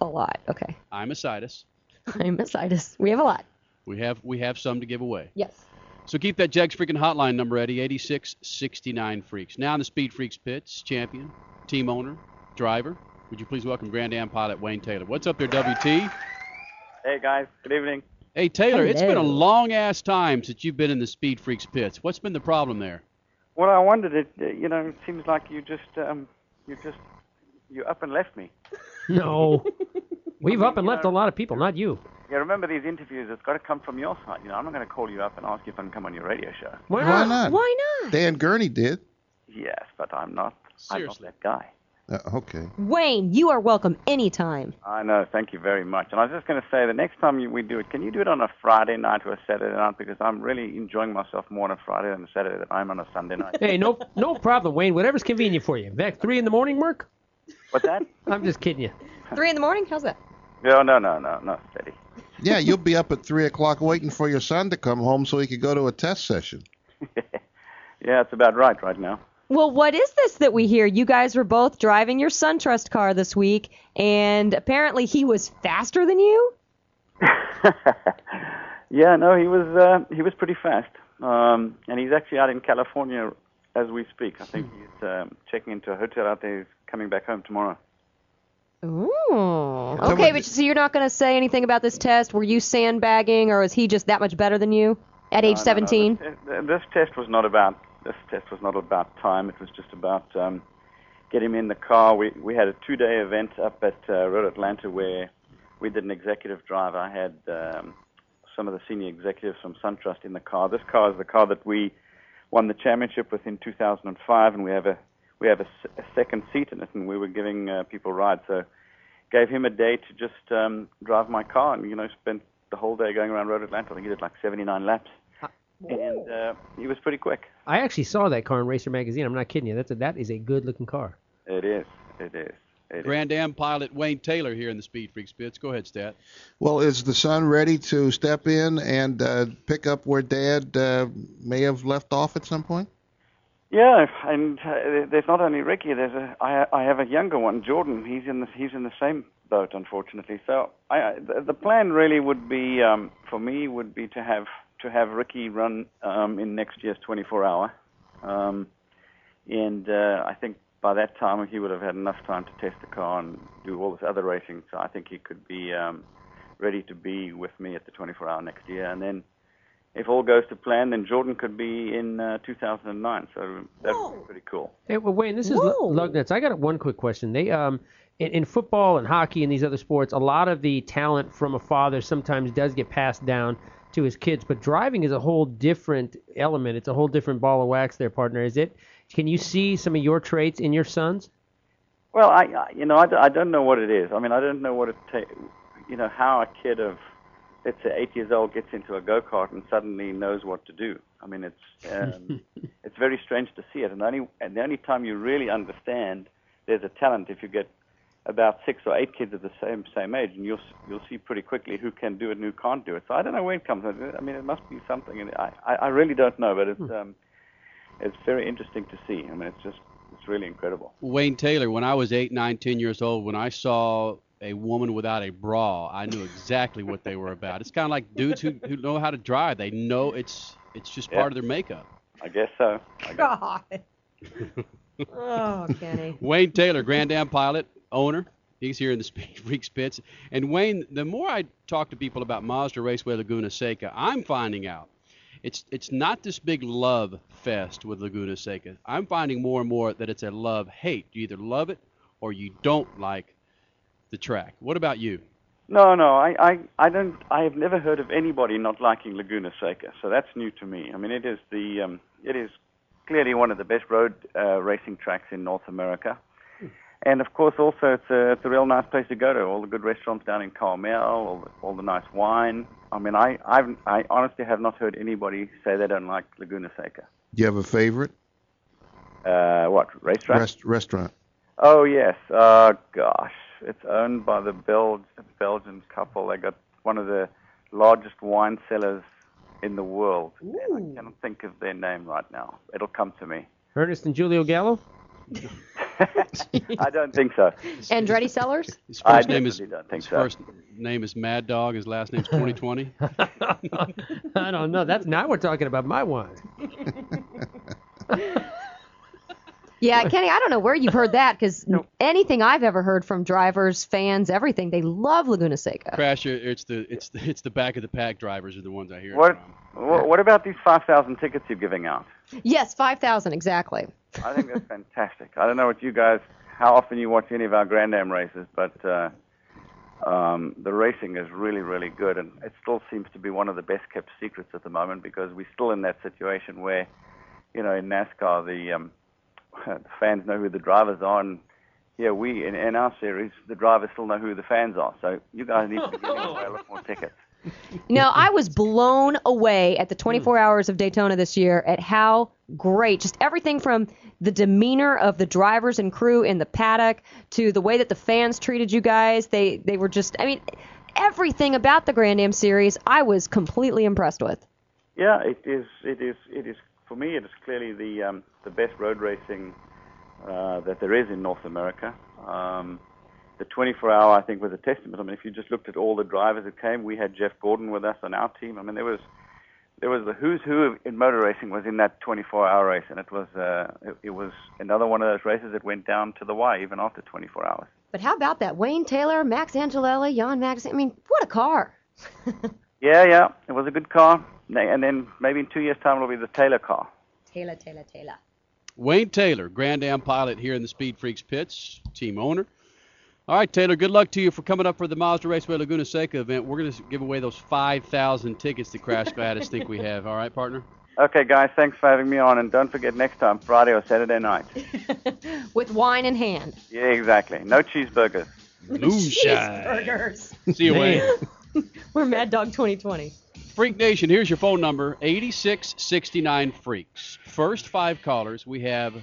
a lot. Okay. I'm a Citus. I'm a Citus. We have a lot. We have we have some to give away. Yes. So keep that Jegs freaking hotline number, Eddie, 8669 Freaks. Now in the Speed Freaks pits, champion, team owner, driver. Would you please welcome Grand Am pilot Wayne Taylor? What's up there, WT? Hey guys, good evening. Hey Taylor, it's been a long ass time since you've been in the Speed Freaks pits. What's been the problem there? Well, I wondered. It uh, you know, it seems like you just um, you just you up and left me. No. We've up and left know- a lot of people, not you. Yeah, remember these interviews? It's got to come from your side. You know, I'm not going to call you up and ask you if I can come on your radio show. Why Why not? Why not? Dan Gurney did. Yes, but I'm not. I'm not that guy. Uh, okay. Wayne, you are welcome anytime. I know. Thank you very much. And I was just going to say, the next time you, we do it, can you do it on a Friday night or a Saturday night? Because I'm really enjoying myself more on a Friday than a Saturday than I'm on a Sunday night. Hey, no no problem, Wayne. Whatever's convenient for you. In fact, 3 in the morning work? What's that? I'm just kidding you. Three in the morning? How's that? No, no, no, no, no, steady. Yeah, you'll be up at three o'clock waiting for your son to come home so he could go to a test session. Yeah, it's about right right now. Well, what is this that we hear? You guys were both driving your SunTrust car this week, and apparently he was faster than you? Yeah, no, he was uh, he was pretty fast, um, and he's actually out in California as we speak. I think he's um, checking into a hotel out there. He's coming back home tomorrow. Ooh. Okay, but so you're not going to say anything about this test? Were you sandbagging, or is he just that much better than you at age No, no, no, 17? This, this test was not about this test was not about time. It was just about um, get him in the car. We we had a two-day event up at uh, Road Atlanta where we did an executive drive. I had um, some of the senior executives from SunTrust in the car. This car is the car that we won the championship with in 2005, and we have a we have a second seat in it, and we were giving uh, people rides. So gave him a day to just um, drive my car, and you know spent the whole day going around Road Atlanta. I think he did like 79 laps, and uh, he was pretty quick. I actually saw that car in Racer Magazine. I'm not kidding you. That's a, that is a good looking car. It is. It is. It is. Grand Am pilot Wayne Taylor here in the Speed Freaks pits. Go ahead, Stat. Well, is the son ready to step in and uh, pick up where Dad uh, may have left off at some point? Yeah, and uh, there's not only Ricky. There's a I, I have a younger one, Jordan. He's in the he's in the same boat, unfortunately. So I, the, the plan really would be um, for me would be to have to have Ricky run um, in next year's 24 hour, um, and uh, I think by that time he would have had enough time to test the car and do all this other racing. So I think he could be um, ready to be with me at the 24 hour next year, and then if all goes to plan, then Jordan could be in uh, 2009. So that would be pretty cool. Hey, well, Wayne, this is Lu- Lugnuts. I got one quick question. They um in, in football and hockey and these other sports, a lot of the talent from a father sometimes does get passed down to his kids, but driving is a whole different element. It's a whole different ball of wax there, partner. Is it? Can you see some of your traits in your sons? Well, I, I you know, I, I don't know what it is. I mean, I don't know what it takes. You know, how a kid of let's say eight years old gets into a go kart and suddenly knows what to do. I mean, it's um, it's very strange to see it, and the only and the only time you really understand there's a talent if you get about six or eight kids of the same same age, and you'll you'll see pretty quickly who can do it and who can't do it. So I don't know where it comes. from. I mean, it must be something, and I I, I really don't know, but it's um, it's very interesting to see. I mean, it's just it's really incredible. Wayne Taylor, when I was eight, nine, ten years old, when I saw a woman without a bra, I knew exactly what they were about. It's kind of like dudes who, who know how to drive. They know it's it's just Yeah. part of their makeup. I guess so. I guess. God. oh, Kenny. Wayne Taylor, Grand Am pilot, owner. He's here in the Speed Freaks pits. And Wayne, the more I talk to people about Mazda Raceway Laguna Seca, I'm finding out it's it's not this big love fest with Laguna Seca. I'm finding more and more that it's a love hate. You either love it or you don't like the track. What about you? No, no, I, I, I don't. I have never heard of anybody not liking Laguna Seca, so that's new to me. I mean, it is the, um, it is clearly one of the best road uh, racing tracks in North America, and of course, also it's a, it's a real nice place to go to. All the good restaurants down in Carmel, all the, all the nice wine. I mean, I, I've, I honestly have not heard anybody say they don't like Laguna Seca. Do you have a favorite Uh, what racetrack? Rest, restaurant? Oh yes. Uh, gosh, it's owned by the Bel- Belgian couple. They got one of the largest wine cellars in the world. And I cannot think of their name right now. It'll come to me. Ernest and Julio Gallo? I don't think so. Andretti Sellers? His I first name is definitely don't think his so. first name is Mad Dog. His last name's 2020. I don't know. That's now we're talking about my wine. Yeah, Kenny, I don't know where you've heard that because anything I've ever heard from drivers, fans, everything, they love Laguna Seca. Crasher, it's the it's the, it's the back of the pack drivers are the ones I hear. it What, from. what about these 5,000 tickets you're giving out? Yes, 5,000 exactly. I think that's fantastic. I don't know what you guys, how often you watch any of our Grand Am races, but uh, um, the racing is really, really good, and it still seems to be one of the best kept secrets at the moment because we're still in that situation where, you know, in NASCAR the, um, the fans know who the drivers are, and yeah, we in, in our series the drivers still know who the fans are. So you guys need to be away a lot more tickets. You know, I was blown away at the 24 hmm. hours of Daytona this year at how great, just everything from the demeanor of the drivers and crew in the paddock to the way that the fans treated you guys. They they were just, I mean, everything about the Grand Am series, I was completely impressed with. Yeah, it is. It is. It is. For me, it is clearly the um, the best road racing uh, that there is in North America. Um, the 24 hour, I think, was a testament. I mean, if you just looked at all the drivers that came, we had Jeff Gordon with us on our team. I mean, there was there was the who's who in motor racing was in that 24 hour race, and it was uh, it, it was another one of those races that went down to the wire even after 24 hours. But how about that? Wayne Taylor, Max Angelelli, Jan Magnussen. I mean, what a car. Yeah, yeah, it was a good car. Na- And then maybe in two years' time it'll be the Taylor car. Taylor, Taylor, Taylor. Wayne Taylor, Grand Am pilot here in the Speed Freaks pits, team owner. All right, Taylor, good luck to you for coming up for the Mazda Raceway Laguna Seca event. We're going to give away those 5,000 tickets to Crash Gladys think we have. All right, partner? Okay, guys, thanks for having me on, and don't forget next time, Friday or Saturday night. With wine in hand. Yeah, exactly. No cheeseburgers. Cheeseburgers. See you, Wayne. We're Mad Dog 2020. Freak Nation, here's your phone number 8669 Freaks. First five callers, we have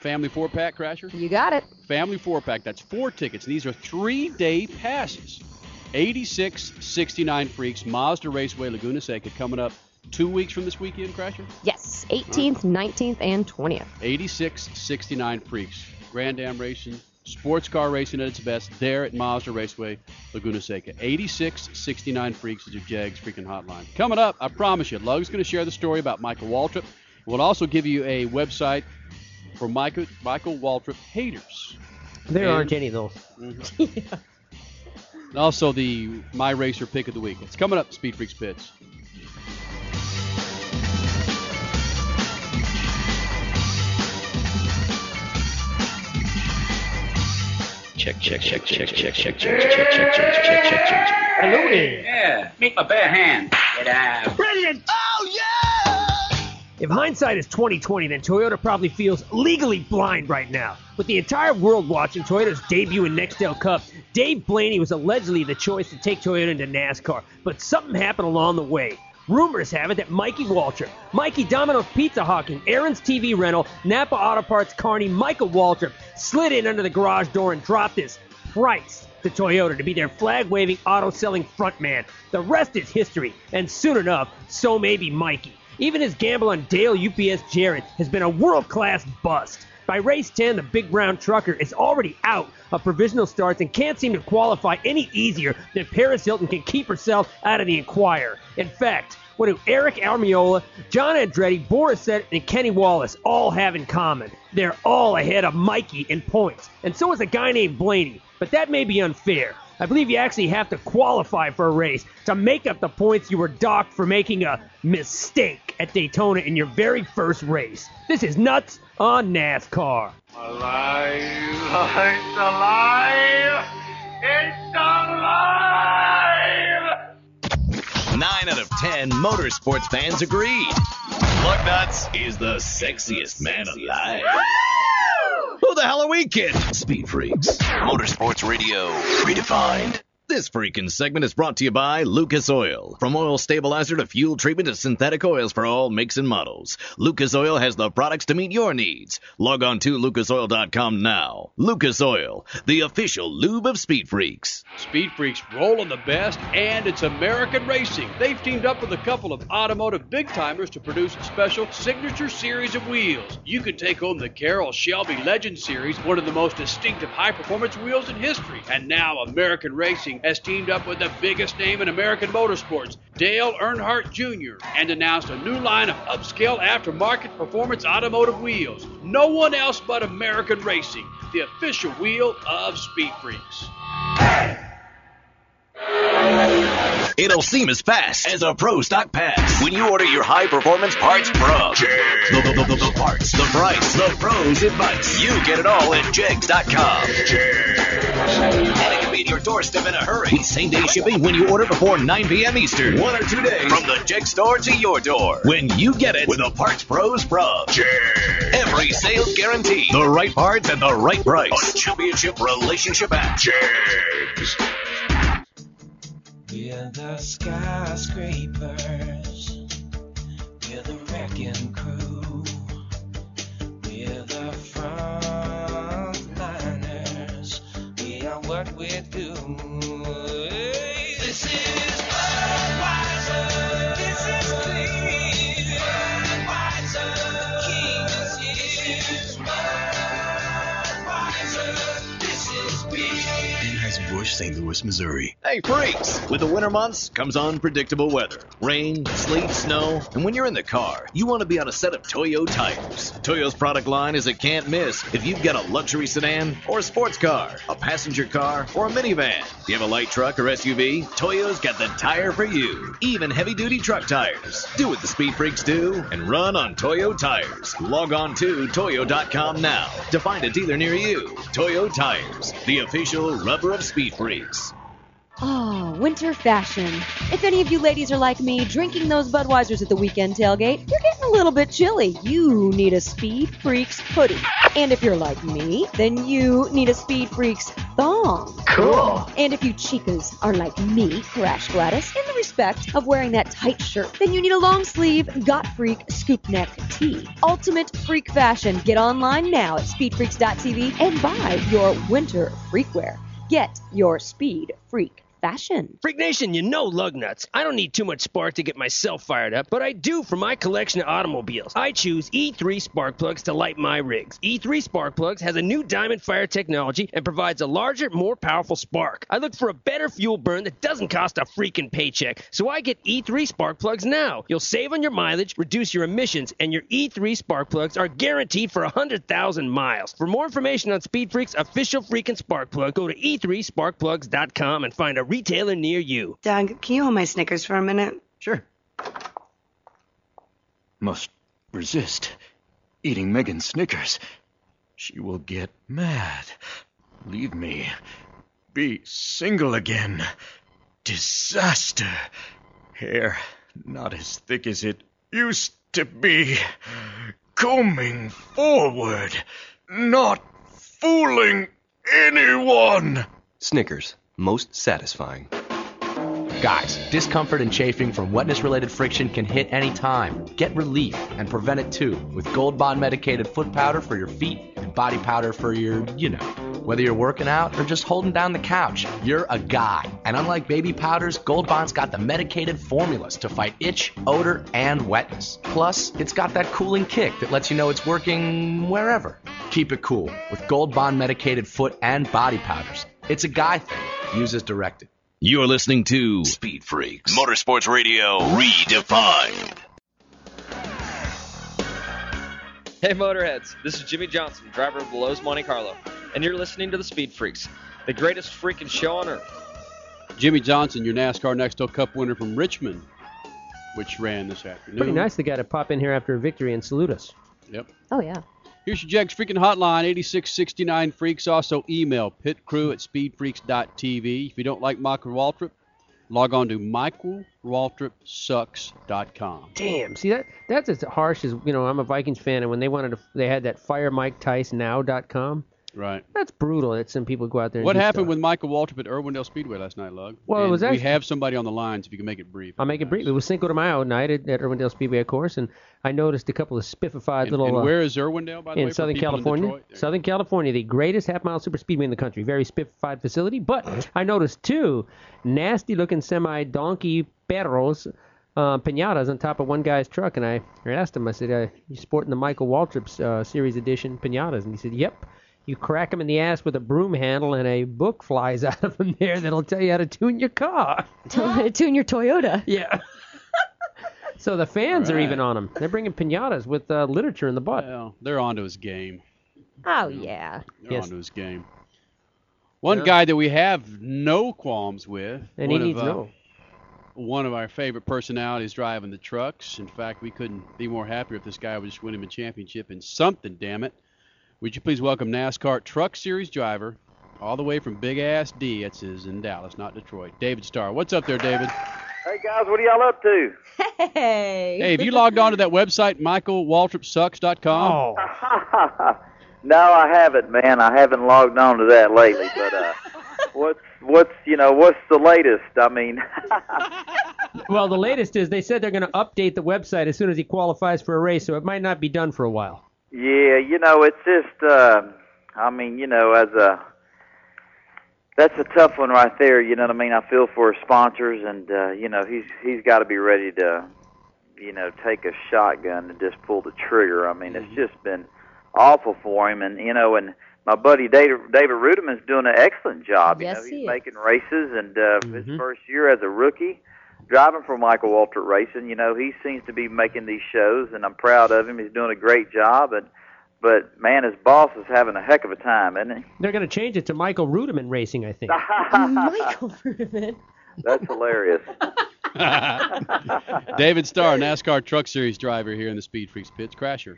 Family Four Pack Crasher. You got it. Family Four Pack, that's four tickets. These are three day passes. 8669 Freaks, Mazda Raceway, Laguna Seca, coming up two weeks from this weekend, Crasher? Yes, 18th, 19th, and 20th. 8669 Freaks. Grand Am Racing, sports car racing at its best there at Mazda Raceway, Laguna Seca. 8669 Freaks is your Jegs freaking hotline. Coming up, I promise you, Lug's going to share the story about Michael Waltrip. We'll also give you a website for Michael, Michael Waltrip haters. There And- aren't any of those. And also the My Racer pick of the week. It's coming up, Speed Freaks Pits. Check, check, check, check, check, check, check, check, check, check, check, check, check, check. Hello there. Yeah, meet my bare hand. Get out. Brilliant! Oh yeah! If hindsight is 2020, then Toyota probably feels legally blind right now. With the entire world watching Toyota's debut in Nextel Cup, Dave Blaney was allegedly the choice to take Toyota into NASCAR, but something happened along the way. Rumors have it that Mikey Waltrip, Mikey Domino's Pizza Hawking, Aaron's TV Rental, Napa Auto Parts Carney, Michael Waltrip slid in under the garage door and dropped his price to Toyota to be their flag waving auto selling frontman. The rest is history, and soon enough, so may be Mikey. Even his gamble on Dale UPS Jarrett has been a world class bust. By race 10, the big brown trucker is already out of provisional starts and can't seem to qualify any easier than Paris Hilton can keep herself out of the Inquirer. In fact, what do Aric Almirola, John Andretti, Boris Said, and Kenny Wallace all have in common? They're all ahead of Mikey in points, and so is a guy named Blaney. But that may be unfair. I believe you actually have to qualify for a race to make up the points you were docked for making a mistake at Daytona in your very first race. This is Nuts on NASCAR. Alive! It's alive! It's alive! Nine out of ten motorsports fans agreed. Lugnuts is the sexiest man alive. Who the hell are we kidding? Speed Freaks. Motorsports Radio redefined. This freaking segment is brought to you by Lucas Oil. From oil stabilizer to fuel treatment to synthetic oils for all makes and models, Lucas Oil has the products to meet your needs. Log on to lucasoil.com now. Lucas Oil, the official lube of Speed Freaks. Speed Freaks rolling the best, and it's American Racing. They've teamed up with a couple of automotive big timers to produce a special signature series of wheels. You can take home the Carroll Shelby Legend Series, one of the most distinctive high performance wheels in history. And now American Racing has teamed up with the biggest name in American motorsports, Dale Earnhardt Jr., and announced a new line of upscale aftermarket performance automotive wheels. No one else but American Racing, the official wheel of Speed Freaks. It'll seem as fast as a Pro Stock Pass when you order your high performance parts from the, the, the, the, the parts, the price, the pros advice. You get it all at Jegs.com. Be your doorstep in a hurry. With same day shipping when you order before 9 p.m. Eastern. One or two days from the Jeg store to your door. When you get it with a Parts Pros from Every sale guaranteed. The right parts at the right price. A championship relationship at Jegs. We're the skyscrapers. We're the wrecking here. Budweiser. This is big. Anheuser-Busch St. Louis, Missouri. Hey, freaks! With the winter months comes unpredictable weather. Rain, sleet, snow, and when you're in the car, you want to be on a set of Toyo tires. Toyo's product line is a can't miss if you've got a luxury sedan or a sports car, a passenger car, or a minivan. If you have a light truck or SUV? Toyo's got the tire for you. Even heavy duty truck tires. Do what the speed freaks do and run on Toyo tires. Log on to Toyo.com now to find a dealer near you. Toyo Tires, the official rubber of speed freaks. Oh, ah, winter fashion. If any of you ladies are like me, drinking those Budweisers at the weekend tailgate, you're getting a little bit chilly. You need a Speed Freaks hoodie. And if you're like me, then you need a Speed Freaks thong. Cool. And if you chicas are like me, Crash Gladys, in the respect of wearing that tight shirt, then you need a long sleeve Got Freak scoop neck tee. Ultimate freak fashion. Get online now at speedfreaks.tv and buy your winter freakwear. Get your Speed Freak fashion. Freak Nation, you know lug nuts. I don't need too much spark to get myself fired up, but I do for my collection of automobiles. I choose E3 spark plugs to light my rigs. E3 spark plugs has a new diamond fire technology and provides a larger, more powerful spark. I look for a better fuel burn that doesn't cost a freaking paycheck, so I get E3 spark plugs now. You'll save on your mileage, reduce your emissions, and your E3 spark plugs are guaranteed for 100,000 miles. For more information on Speed Freak's official freaking spark plug, go to E e3sparkplugs.com and find a retailer near you. Doug, can you hold my Snickers for a minute? Sure. Must resist eating Megan's Snickers. She will get mad. Leave me. Be single again. Disaster. Hair not as thick as it used to be. Combing forward. Not fooling anyone. Snickers, most satisfying. Guys, discomfort and chafing from wetness related friction can hit any time. Get relief and prevent it too with Gold Bond medicated foot powder for your feet and body powder for your, you know. Whether you're working out or just holding down the couch, you're a guy. And unlike baby powders, Gold Bond's got the medicated formulas to fight itch, odor, and wetness. Plus, it's got that cooling kick that lets you know it's working wherever. Keep it cool with Gold Bond medicated foot and body powders. It's a guy thing. Use as directed. You're listening to Speed Freaks Motorsports Radio Redefined. Hey Motorheads, this is Jimmie Johnson, driver of the Lowe's Monte Carlo, and you're listening to the Speed Freaks, the greatest freaking show on earth. Jimmie Johnson, your NASCAR Nextel Cup winner from Richmond, which ran this afternoon. Pretty nice the guy to pop in here after a victory and salute us. Yep. Oh, yeah. Here's your Jegs Freaking Hotline, 8669 Freaks. Also, email pitcrew at speedfreaks.tv. If you don't like Michael Waltrip, log on to michaelwaltripsucks.com. Damn. See that that's as harsh as you know. I'm a Vikings fan, and when they wanted to, they had that fire Mike. Right. That's brutal. That some people go out there. And What happened stuff. with Michael Waltrip at Irwindale Speedway last night, Lug? Well, it was actually- We have somebody on the lines if you can make it brief. I'll make it brief. It was Cinco de Mayo night at, at Irwindale Speedway, of course, and I noticed a couple of spiffified And- little. and uh, where is Irwindale, by the in way, Southern in California. You Southern California, the greatest half mile super speedway in the country. Very spiffified facility. But I noticed two nasty looking semi donkey perros. Uh, pinatas on top of one guy's truck, and I asked him. I said, uh, "You sporting the Michael Waltrip's uh, series edition pinatas?" And he said, "Yep." You crack him in the ass with a broom handle, and a book flies out of him there that'll tell you how to tune your car. tune your Toyota. Yeah. so the fans are even on him. They're bringing pinatas with uh, literature in the butt. Well, they're onto his game. Oh, yeah. They're Yes. onto his game. One Yeah. guy that we have no qualms with. And he one needs of, uh, no. One of our favorite personalities driving the trucks. In fact, we couldn't be more happier if this guy would just win him a championship in something, damn it. Would you please welcome NASCAR Truck Series driver, all the way from Big Ass D, that's his in Dallas, not Detroit, David Starr. What's up there, David? Hey guys, what are y'all up to? Hey. Hey, have you logged on to that website, michaelwaltripsucks.com? Oh. no, I haven't, man. I haven't logged on to that lately. But uh, what's what's you know what's the latest? I mean, Well, the latest is they said they're going to update the website as soon as he qualifies for a race, so it might not be done for a while. Yeah, you know, it's just, uh, I mean, you know, as a that's a tough one right there. You know what I mean? I feel for his sponsors, and uh, you know, he's he's got to be ready to, you know, take a shotgun and just pull the trigger. I mean, it's just been awful for him, and you know, and my buddy David David Reutimann's doing an excellent job. Yes, you know, he he's is. making races, and uh, his Mhm. first year as a rookie, driving for Michael Waltrip Racing. You know, he seems to be making these shows, and I'm proud of him. He's doing a great job, and but man, his boss is having a heck of a time, isn't he? They're going to change it to Michael Reutimann Racing, I think. Michael Reutimann. That's hilarious. David Starr, NASCAR Truck Series driver here in the Speed Freaks pits. Crasher.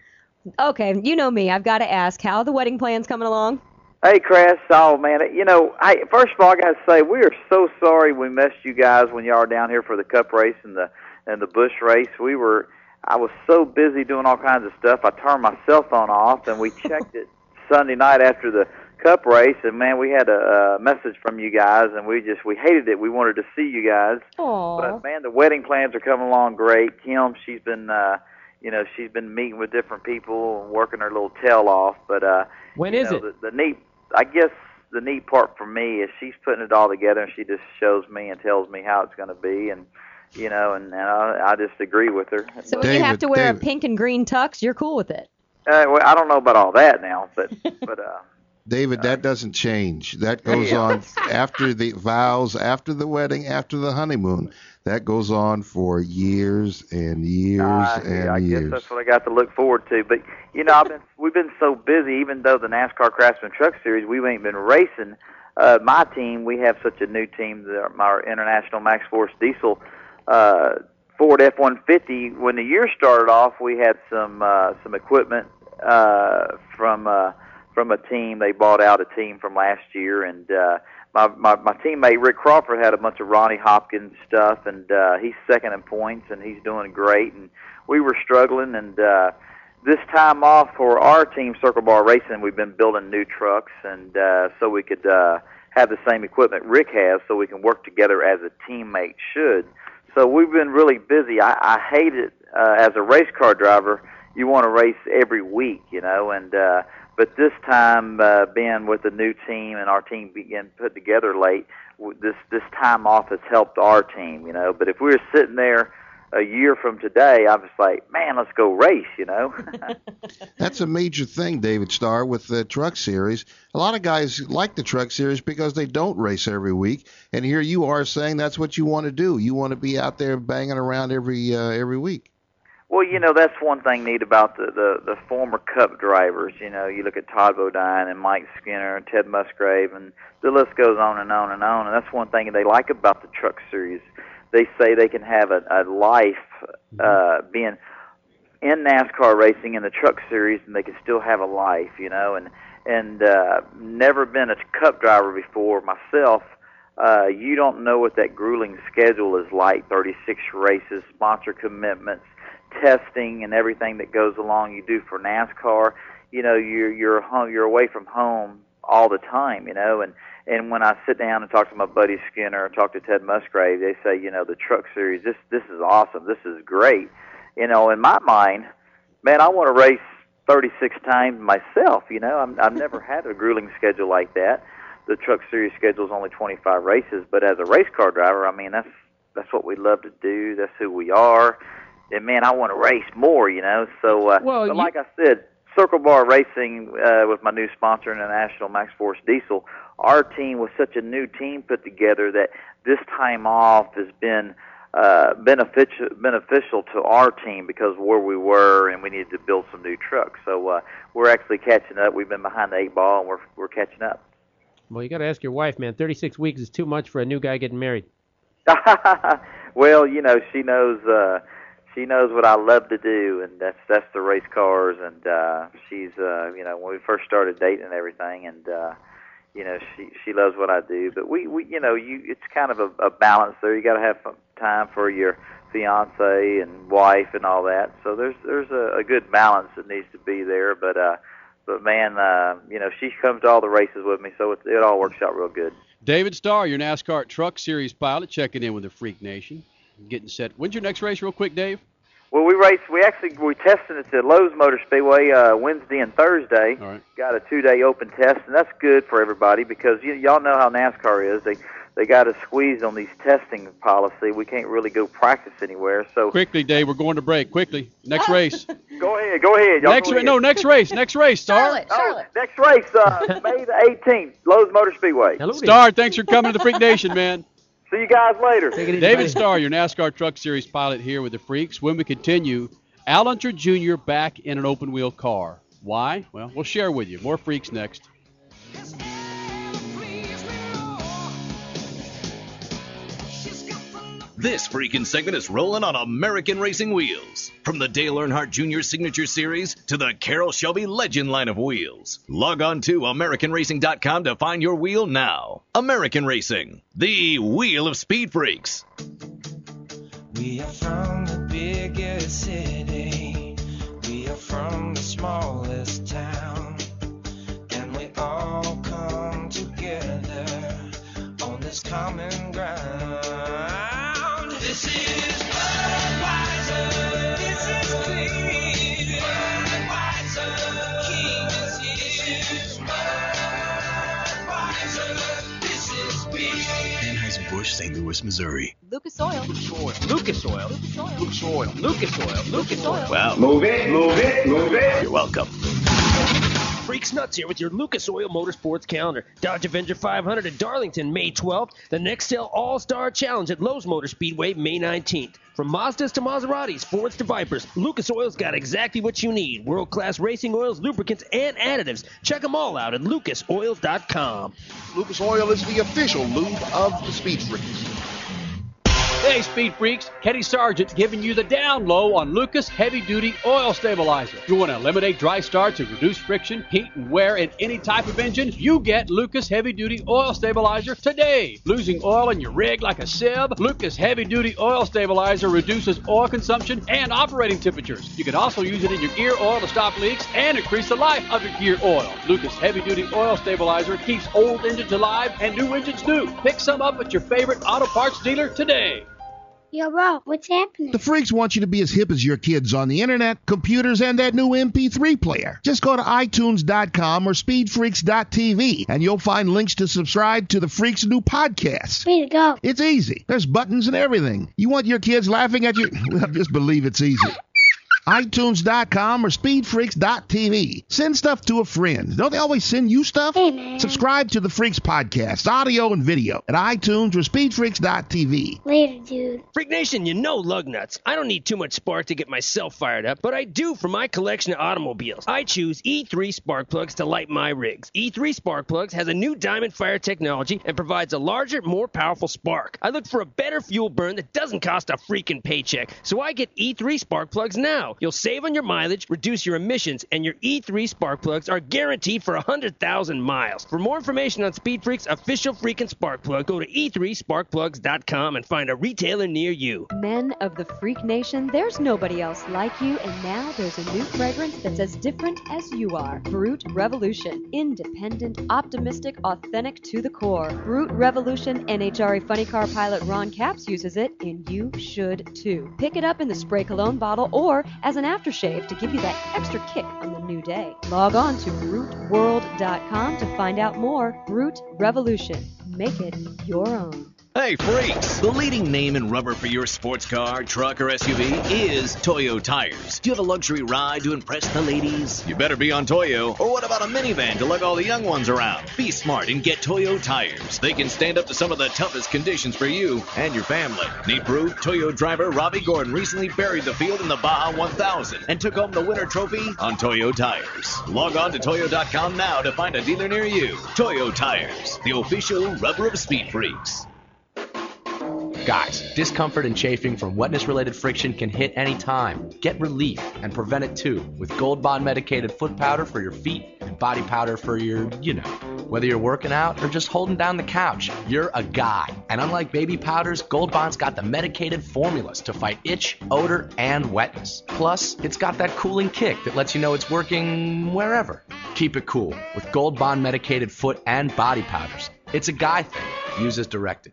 Okay, you know me. I've got to ask, how are the wedding plans coming along? Hey, Chris. Oh man, you know, I first of all, I got to say we are so sorry we missed you guys when y'all were down here for the Cup race and the and the Busch race. We were, I was so busy doing all kinds of stuff. I turned my cell phone off, and we checked it Sunday night after the Cup race, and man, we had a, a message from you guys, and we just we hated it. We wanted to see you guys. Aww. But man, the wedding plans are coming along great. Kim, she's been, uh, you know, she's been meeting with different people and working her little tail off. But uh, When you is know, it? The, the neat, I guess, the neat part for me is she's putting it all together, and she just shows me and tells me how it's going to be, and you know, and, and I, I just agree with her. So when you have to wear David. a pink and green tux, you're cool with it. Uh, well, I don't know about all that now, but but uh, David, that doesn't change. That goes Yeah. on after the vows, after the wedding, after the honeymoon. That goes on for years and years I, and I years. guess that's what I got to look forward to. But you know, I've been we've been so busy. Even though the NASCAR Craftsman Truck Series, we ain't been racing. Uh, my team, we have such a new team. The, our International Max Force Diesel uh, Ford F-150. When the year started off, we had some uh, some equipment uh, from uh, from a team. They bought out a team from last year, and uh, my, my my teammate Rick Crawford had a bunch of Ronnie Hopkins stuff, and uh, he's second in points, and he's doing great. And we were struggling, and uh, this time off for our team, Circle Bar Racing, we've been building new trucks, and uh, so we could uh, have the same equipment Rick has, so we can work together as a teammate should. So we've been really busy. I, I hate it uh, as a race car driver. You want to race every week, you know, and uh, but this time uh, being with the new team and our team began put together late, this this time off has helped our team, you know. But if we were sitting there a year from today, I was like, man, let's go race, you know. That's a major thing, David Starr, with the truck series. A lot of guys like the truck series because they don't race every week, and here you are saying that's what you want to do. You want to be out there banging around every uh, every week. Well, you know that's one thing neat about the, the the former Cup drivers. You know, you look at Todd Bodine and Mike Skinner and Ted Musgrave, and the list goes on and on and on. And that's one thing they like about the Truck Series. They say they can have a, a life uh, being in NASCAR racing in the Truck Series, and they can still have a life. You know, and and uh, never been a Cup driver before myself. Uh, you don't know what that grueling schedule is like. 36 races, sponsor commitments, testing, and everything that goes along. You do for NASCAR. You know, you're you're home, you're away from home all the time. You know, and and when I sit down and talk to my buddy Skinner, or talk to Ted Musgrave, they say, you know, the Truck Series, this this is awesome. This is great. You know, in my mind, man, I want to race 36 times myself. You know, I'm, I've never had a grueling schedule like that. The Truck Series schedule is only 25 races, but as a race car driver, I mean, that's that's what we love to do. That's who we are. And man, I want to race more. You know, so uh, Well, but you- like I said, Circle Bar Racing uh, with my new sponsor, International Max Force Diesel. Our team was such a new team put together that this time off has been uh, beneficial beneficial to our team because where we were and we needed to build some new trucks. So uh, we're actually catching up. We've been behind the eight ball and we're we're catching up. Well, you got to ask your wife, man. 36 weeks is too much for a new guy getting married. well, you know, she knows uh she knows what I love to do and that's that's the race cars and uh she's uh you know, when we first started dating and everything and uh you know, she she loves what I do, but we we you know, you it's kind of a, a balance there. You got to have some time for your fiance and wife and all that. So there's there's a, a good balance that needs to be there, but uh but man, uh, you know, she comes to all the races with me, so it, it all works out real good. David Starr, your NASCAR Truck Series pilot, checking in with the Freak Nation, getting set. When's your next race, real quick, Dave? Well, we race. We actually we tested it at Lowe's Motor Speedway uh, Wednesday and Thursday. All right. Got a two-day open test, and that's good for everybody because you, y'all know how NASCAR is. They they got us squeezed on these testing policy. We can't really go practice anywhere. So Quickly, Dave, we're going to break. Quickly. Next race. go ahead, go ahead. Y'all next go ra- ahead. no, next race. Next race, Star. Charlotte. Oh, next race, uh, May the 18th, Lowe's Motor Speedway. Hello, Star, thanks for coming to the Freak Nation, man. See you guys later. David Starr, your NASCAR Truck Series pilot here with the Freaks. When we continue, Al Unser Jr. back in an open wheel car. Why? Well, we'll share with you. More Freaks next. This freaking segment is rolling on American Racing Wheels. From the Dale Earnhardt Jr. Signature Series to the Carroll Shelby Legend line of wheels. Log on to AmericanRacing.com to find your wheel now. American Racing, the wheel of speed freaks. We are from the biggest city. We are from the smallest town. And we all come together on this common Anheuser-Busch, St. Louis, Missouri. Lucas Oil. Lucas Oil. Lucas Oil. Lucas Oil. Lucas Oil. Lucas Oil. Wow. Move it, move it, move it. You're welcome. Freaks Nuts here with your Lucas Oil Motorsports calendar. Dodge Avenger 500 at Darlington, May 12th. The Nextel All Star Challenge at Lowe's Motor Speedway, May 19th. From Mazdas to Maseratis, Fords to Vipers, Lucas Oil's got exactly what you need. World class racing oils, lubricants, and additives. Check them all out at lucasoil.com. Lucas Oil is the official lube of the Speed Freaks. Hey, Speed Freaks, Kenny Sargent giving you the down low on Lucas Heavy Duty Oil Stabilizer. You want to eliminate dry starts and reduce friction, heat, and wear in any type of engine? You get Lucas Heavy Duty Oil Stabilizer today. Losing oil in your rig like a sieve? Lucas Heavy Duty Oil Stabilizer reduces oil consumption and operating temperatures. You can also use it in your gear oil to stop leaks and increase the life of your gear oil. Lucas Heavy Duty Oil Stabilizer keeps old engines alive and new engines new. Pick some up at your favorite auto parts dealer today. Yo, bro, what's happening? The freaks want you to be as hip as your kids on the internet, computers, and that new MP3 player. Just go to iTunes.com or SpeedFreaks.tv and you'll find links to subscribe to the Freaks' new podcast. Way to go. It's easy. There's buttons and everything. You want your kids laughing at you? Well, just believe it's easy. iTunes.com or SpeedFreaks.tv. Send stuff to a friend. Don't they always send you stuff? Hey. Subscribe to the Freaks podcast, audio and video, at iTunes or SpeedFreaks.tv. Later, dude. Freak Nation, you know lug nuts. I don't need too much spark to get myself fired up, but I do for my collection of automobiles. I choose E3 spark plugs to light my rigs. E3 spark plugs has a new diamond fire technology and provides a larger, more powerful spark. I look for a better fuel burn that doesn't cost a freaking paycheck, so I get E3 spark plugs now. You'll save on your mileage, reduce your emissions, and your E3 spark plugs are guaranteed for 100,000 miles. For more information on Speed Freak's official freaking spark plug, go to E e3sparkplugs.com and find a retailer near you. Men of the Freak Nation, there's nobody else like you, and now there's a new fragrance that's as different as you are. Brute Revolution. Independent, optimistic, authentic to the core. Brute Revolution, NHRA Funny Car pilot Ron Capps uses it, and you should too. Pick it up in the spray cologne bottle or as an aftershave to give you that extra kick on the new day. Log on to bruteworld.com to find out more. Brute Revolution. Make it your own. Hey, freaks! The leading name in rubber for your sports car, truck, or SUV is Toyo Tires. Do you have a luxury ride to impress the ladies? You better be on Toyo. Or what about a minivan to lug all the young ones around? Be smart and get Toyo Tires. They can stand up to some of the toughest conditions for you and your family. Need proof? Toyo driver Robby Gordon recently buried the field in the Baja 1000 and took home the winner trophy on Toyo Tires. Log on to Toyo.com now to find a dealer near you. Toyo Tires, the official rubber of speed freaks. Guys, discomfort and chafing from wetness related friction can hit any time. Get relief and prevent it too with Gold Bond medicated foot powder for your feet and body powder for your, you know. Whether you're working out or just holding down the couch, you're a guy. And unlike baby powders, Gold Bond's got the medicated formulas to fight itch, odor, and wetness. Plus, it's got that cooling kick that lets you know it's working wherever. Keep it cool with Gold Bond medicated foot and body powders. It's a guy thing. Use as directed.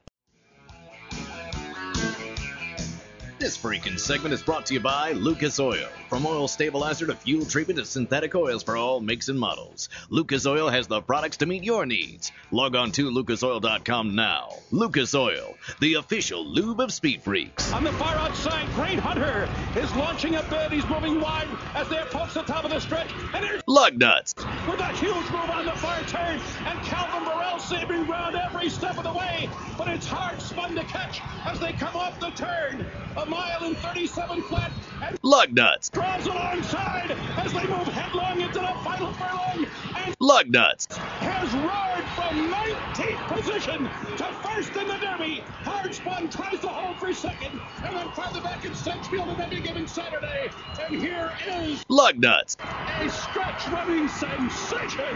This freaking segment is brought to you by Lucas Oil. From oil stabilizer to fuel treatment to synthetic oils for all makes and models, Lucas Oil has the products to meet your needs. Log on to lucasoil.com now. Lucas Oil, the official lube of Speed Freaks. On the far outside, Great Hunter is launching a bid. He's moving wide as they approach the top of the stretch. And there's Lug nuts. with a huge move on the far turn. And Calvin Borel saving ground every step of the way. But it's hard spun to catch as they come off the turn. A mile and 37 flat. And Lug nuts. draws alongside as they move headlong into the final furlong. And Lug nuts. has roared from 19th position to first in the Derby. Hard spun tries to hold for second, and then farther back in Sedgefield and every given Saturday. And here is Lug nuts. a stretch running sensation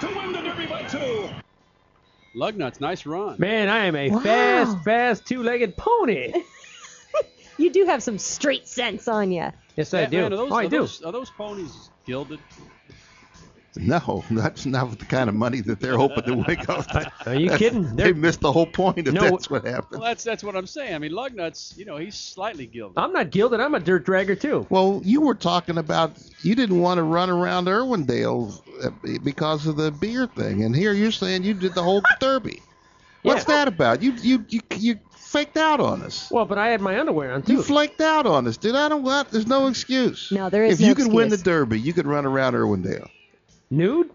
to win the Derby by two. Lugnut's nice run. Man, I am a Wow. fast, fast two-legged pony. You do have some street sense on you. Yes, I Man, do. man, are those, oh, I are do. Those, are those ponies gilded? No, that's not the kind of money that they're hoping to wake up. Are you That's- kidding? They They're- missed the whole point if No. that's what happened. Well, that's that's what I'm saying. I mean, Lugnut's, you know, he's slightly gilded. I'm not gilded. I'm a dirt dragger too. Well, you were talking about you didn't want to run around Irwindale uh, because of the beer thing, and here you're saying you did the whole Derby. What's that about? You you you you faked out on us. Well, but I had my underwear on too. You flaked out on us, dude. I don't what? There's no excuse. No, there is If no you could win the. Derby, you could run around Irwindale. Nude?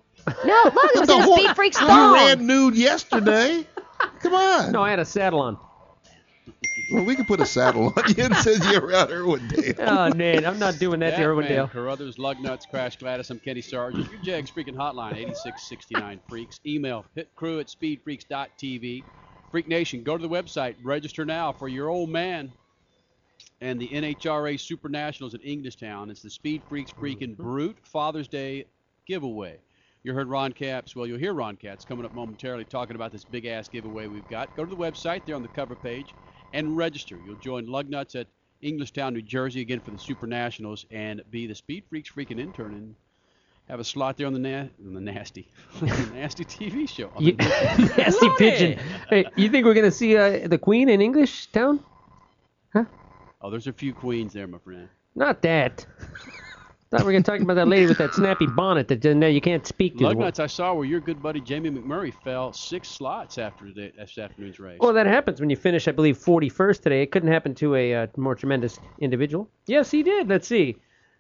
No, look, it was in a whole- Speed Freaks You ran nude yesterday. Come on. No, I had a saddle on. Well, we could put a saddle on you and send you around Irwindale. Oh man, I'm not doing that to Jackman, Irwindale. Carruthers, Lugnuts, Crash Gladys. I'm Kenny Sargent. Your Jegs Freaking Hotline, 8669 Freaks. Email pitcrew at speedfreaks.tv. Freak Nation, go to the website. Register now for your old man and the NHRA Super Nationals at Englishtown. It's the Speed Freaks Freaking mm-hmm. Brute Father's Day giveaway. You heard Ron Capps. Well, you'll hear Ron Capps coming up momentarily talking about this big ass giveaway we've got. Go to the website there on the cover page and register. You'll join Lugnuts at Englishtown, New Jersey again for the Super Nationals and be the Speed Freaks freaking intern and have a slot there on the na- on the nasty the nasty TV show. You, the- nasty pigeon. Hey, you think we're gonna see uh, the Queen in English Town? Huh? Oh, there's a few queens there, my friend. Not that. Thought we were gonna talk about that lady with that snappy bonnet that uh, no, you can't speak to. Lugnuts, I saw where your good buddy Jamie McMurray fell six slots after the, this afternoon's race. Well, that happens when you finish, I believe, 41st today. It couldn't happen to a uh, more tremendous individual. Yes, he did. Let's see.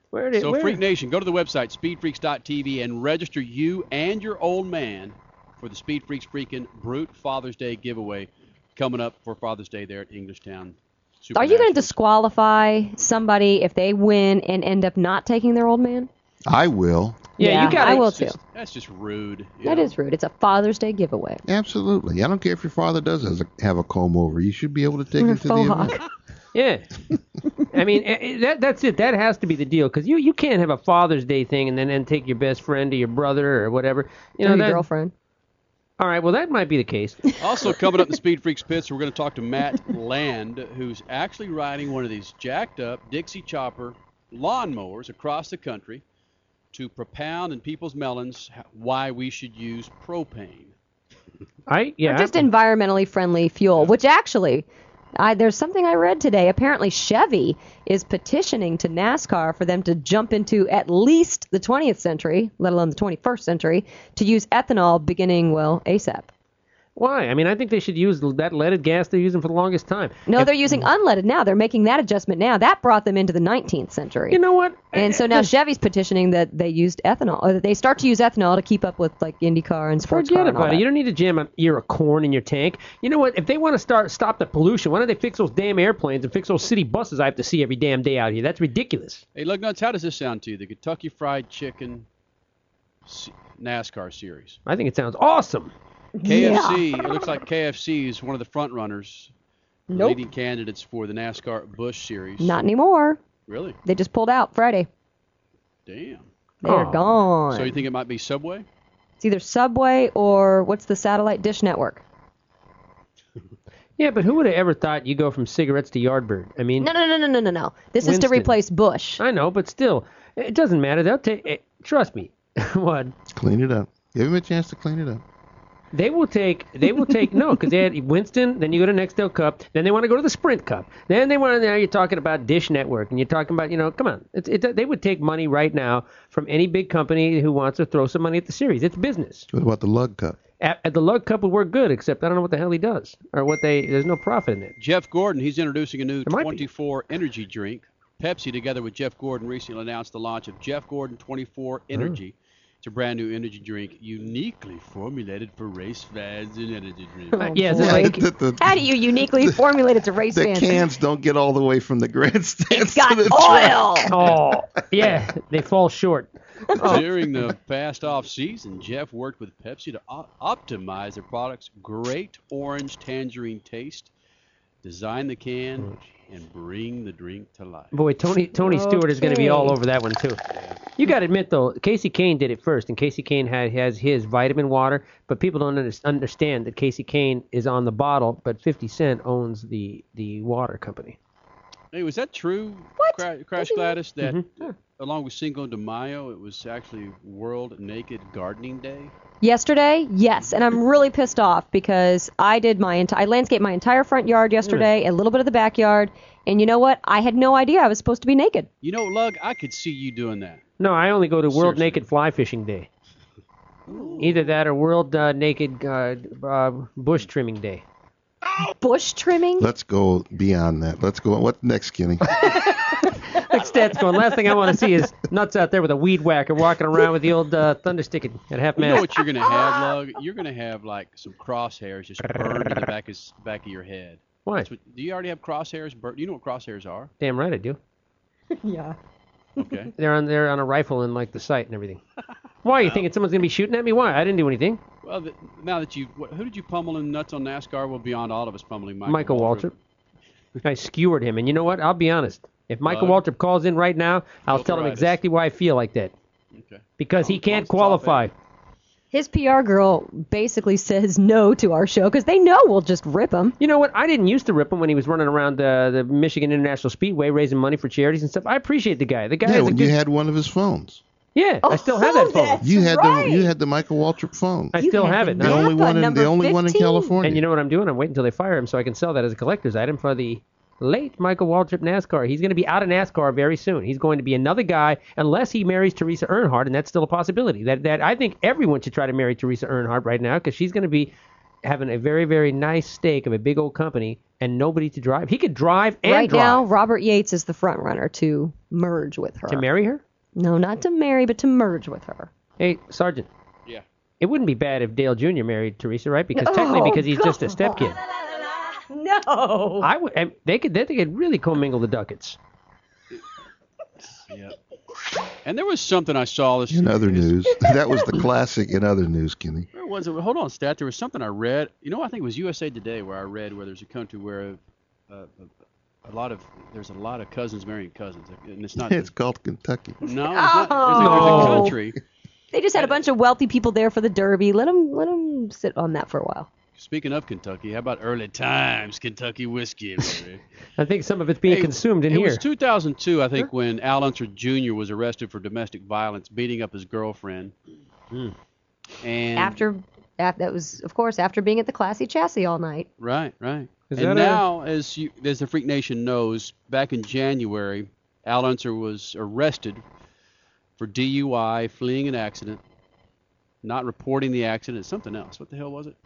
Where did? So, where? Freak Nation, go to the website, speedfreaks.tv, and register you and your old man for the Speed Freaks Freaking Brute Father's Day giveaway coming up for Father's Day there at Englishtown. Super Are you going to disqualify somebody if they win and end up not taking their old man? I will. Yeah, you got I it. will too. That's just rude. you That know? is rude. It's a Father's Day giveaway. Absolutely. I don't care if your father does a, have a comb over. You should be able to take him to the Faux event. Yeah. I mean, eh, eh, that that's it. That has to be the deal because you you can't have a Father's Day thing and then then take your best friend or your brother or whatever. You know Or your that. girlfriend. All right. Well, that might be the case. Also, coming up in the Speed Freaks pits, we're going to talk to Matt Land, who's actually riding one of these jacked up Dixie Chopper lawnmowers across the country to propound in people's melons why we should use propane. I yeah. Or just environmentally friendly fuel, which actually, I, there's something I read today. Apparently, Chevy is petitioning to NASCAR for them to jump into at least the 20th century, let alone the 21st century, to use ethanol beginning, well, ASAP. Why? I mean, I think they should use that leaded gas they're using for the longest time. No, If- they're using unleaded now. They're making that adjustment now. That brought them into the 19th century. You know what? And so now Chevy's petitioning that they used ethanol, or that they start to use ethanol to keep up with like IndyCar and sports Forget car and about it. that. You don't need to jam an ear of corn in your tank. You know what? If they want to start stop the pollution, why don't they fix those damn airplanes and fix those city buses I have to see every damn day out here? That's ridiculous. Hey, Lugnuts, how does this sound to you? The Kentucky Fried Chicken NASCAR series. I think it sounds awesome. KFC, it looks like KFC is one of the front runners, Nope. leading candidates for the NASCAR Busch series. Not anymore. Really? They just pulled out Friday. Damn. They're Oh. gone. So you think it might be Subway? It's either Subway or what's the satellite dish network? Yeah, but who would have ever thought you go from cigarettes to Yardbird? I mean, No, no, no, no, no, no, no. This is to replace Busch. I know, but still, it doesn't matter. They'll take. eh, Trust me. what? Clean it up. Give him a chance to clean it up. They will take. They will take no, because they had Winston. Then you go to Nextel Cup. Then they want to go to the Sprint Cup. Then they want to. Now you're talking about Dish Network, and you're talking about. You know, come on. It's, it, they would take money right now from any big company who wants to throw some money at the series. It's business. What about the Lug Cup? At, at the Lug Cup would work good, except I don't know what the hell he does or what they. There's no profit in it. Jeff Gordon, he's introducing a new There might be. 24 energy drink. Pepsi, together with Jeff Gordon, recently announced the launch of Jeff Gordon 24 mm. Energy. It's a brand new energy drink uniquely formulated for race fans and energy drinks. Uh, yeah, is it like The- the- How do you uniquely formulate it to race the fans? cans don't get all the way from the grandstands It's got to the oil. track. Oh, yeah, they fall short. During the past off season, Jeff worked with Pepsi to op- optimize the product's great orange tangerine taste, design the can, and bring the drink to life. Boy, Tony Tony Stewart is going to be all over that one too. You got to admit though, Kasey Kahne did it first, and Kasey Kahne had, has his vitamin water, but people don't under, understand that Kasey Kahne is on the bottle, but 50 Cent owns the the water company. Hey, was that true, What? Cra- Crash Gladys, that Mhm. Along with Cinco de Mayo, it was actually World Naked Gardening Day? Yesterday, yes, and I'm really pissed off because I did my enti- I landscaped my entire front yard yesterday, a little bit of the backyard, and you know what? I had no idea I was supposed to be naked. You know, Lug, I could see you doing that. No, I only go to World Seriously. Naked Fly Fishing Day. Either that or World uh, Naked uh, uh, Bush Trimming Day. Bush trimming? Let's go beyond that. Let's go. What next, Kenny? Like Stat's going. Last thing I want to see is nuts out there with a weed whacker walking around with the old uh, thunder stick at at half You know mast. what you're gonna have, Lug? You're gonna have like some crosshairs just burned in the back of back of your head. Why? What, do you already have crosshairs? Bur- you know what crosshairs are? Damn right I do. yeah. Okay. They're on they're on a rifle and like the sight and everything. Why? You thinking someone's gonna be shooting at me? Why? I didn't do anything. Well, the, now that you, what, who did you pummel in nuts on NASCAR? Well, beyond all of us pummeling Michael, Michael Waltrip. I skewered him, and you know what? I'll be honest. If Michael Bud. Waltrip calls in right now, I'll tell him exactly why I feel like that. Okay. Because he can't qualify. His PR girl basically says no to our show because they know we'll just rip him. You know what? I didn't used to rip him when he was running around uh, the Michigan International Speedway raising money for charities and stuff. I appreciate the guy. The guy yeah, has a when good. you had one of his phones. yeah, I still have that phone. that's You had right. the you had the Michael Waltrip phone. I still had have it. The now. only one in number the only one in 15. California. And you know what I'm doing? I'm waiting until they fire him so I can sell that as a collector's item for the late Michael Waltrip NASCAR. He's going to be out of NASCAR very soon. He's going to be another guy unless he marries Teresa Earnhardt, and that's still a possibility. That that I think everyone should try to marry Teresa Earnhardt right now because she's going to be having a very very nice stake of a big old company and nobody to drive. He could drive and right drive. now, Robert Yates is the front runner to merge with her. to marry her. No, not to marry, but to merge with her. Hey, Sergeant. Yeah. It wouldn't be bad if Dale Jr. married Teresa, right? Because technically, Oh, because he's just a God. Step kid. No. I would. and They could. They could really commingle the ducats. Yeah. And there was something I saw this. In other news, that was the classic. In other news, Kenny. Where was it? Hold on, stat. There was something I read. You know, I think it was USA Today where I read where there's a country where uh, a, a lot of there's a lot of cousins marrying cousins, and it's not. It's called Kentucky. no, it's not, there's, a, there's a country. They just had a bunch of wealthy people there for the Derby. Let them let them sit on that for a while. Speaking of Kentucky, how about early times Kentucky whiskey? I think some of it's being Hey, consumed in it here. It was 2002, I think, when Al Unser Jr. was arrested for domestic violence, beating up his girlfriend. Hmm. And After, after that was of course after being at the classy chassis all night. Right, right. Is and now, as you, as the Freak Nation knows, back in January, Al Unser was arrested for DUI, fleeing an accident, not reporting the accident, something else. What the hell was it?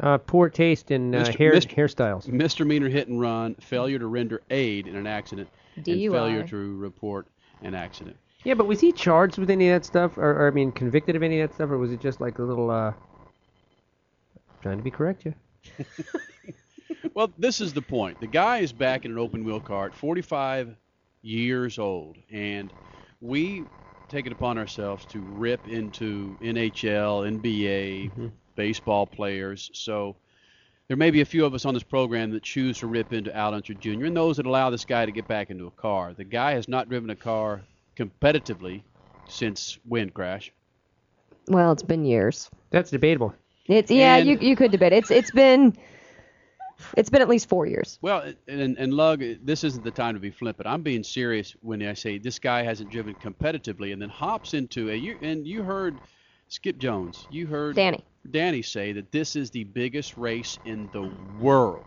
Uh, poor taste in uh, Mr. hair Mr. hairstyles. Misdemeanor hit and run, failure to render aid in an accident, and failure to report an accident. Yeah, but was he charged with any of that stuff, or, or I mean, convicted of any of that stuff, or was it just like a little? uh Trying to be correct, yeah. Well, this is the point. The guy is back in an open wheel cart, 45 years old, and we take it upon ourselves to rip into NHL, NBA, baseball players. So there may be a few of us on this program that choose to rip into Al Unser Jr. and those that allow this guy to get back into a car. The guy has not driven a car competitively since when crash. Well, it's been years. That's debatable. It's yeah, And- you you could debate. It's it's been it's been at least four years. Well, and, and Lug, this isn't the time to be flippant. I'm being serious when I say this guy hasn't driven competitively, and then hops into a. You, and you heard Skip Jones, you heard Danny. Danny say that this is the biggest race in the world.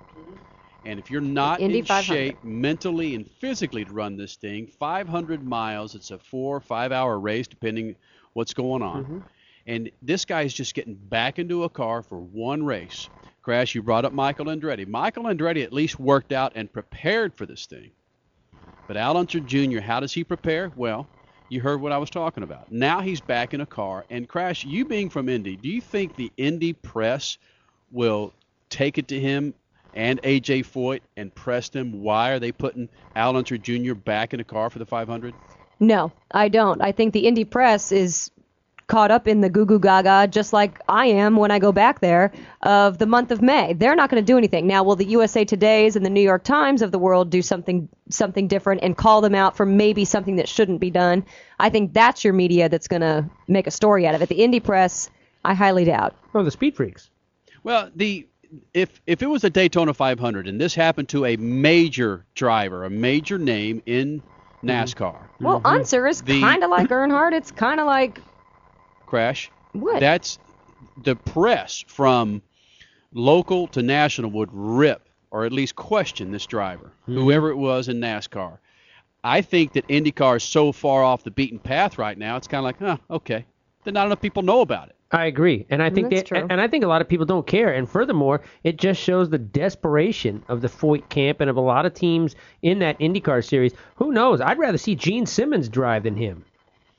And if you're not Indy in shape mentally and physically to run this thing, 500 miles, it's a four or five hour race, depending what's going on. Mm-hmm. And this guy's just getting back into a car for one race. Crash, you brought up Michael Andretti. Michael Andretti at least worked out and prepared for this thing. But Al Unser Jr., how does he prepare? Well, you heard what I was talking about. Now he's back in a car. And Crash, you being from Indy, do you think the Indy press will take it to him and AJ Foyt and press them? Why are they putting Al Unser Jr. back in a car for the 500? No, I don't. I think the Indy press is caught up in the goo goo gaga just like I am when I go back there of the month of May. They're not going to do anything. Now, will the USA Today's and the New York Times of the world do something something different and call them out for maybe something that shouldn't be done? I think that's your media that's going to make a story out of it. The Indy press, I highly doubt. Oh, the Speed Freaks. Well, the if if it was a Daytona 500 and this happened to a major driver, a major name in NASCAR, Well, mm-hmm. Unser is The- kind of like Earnhardt. It's kind of like Crash. What? That's the press from local to national would rip or at least question this driver, hmm. whoever it was in NASCAR. I think that IndyCar is so far off the beaten path right now. It's kind of like, huh, okay. Then not enough people know about it. I agree, and I think That's they, true. and I think a lot of people don't care. And furthermore, it just shows the desperation of the Foyt camp and of a lot of teams in that IndyCar series. Who knows? I'd rather see Gene Simmons drive than him.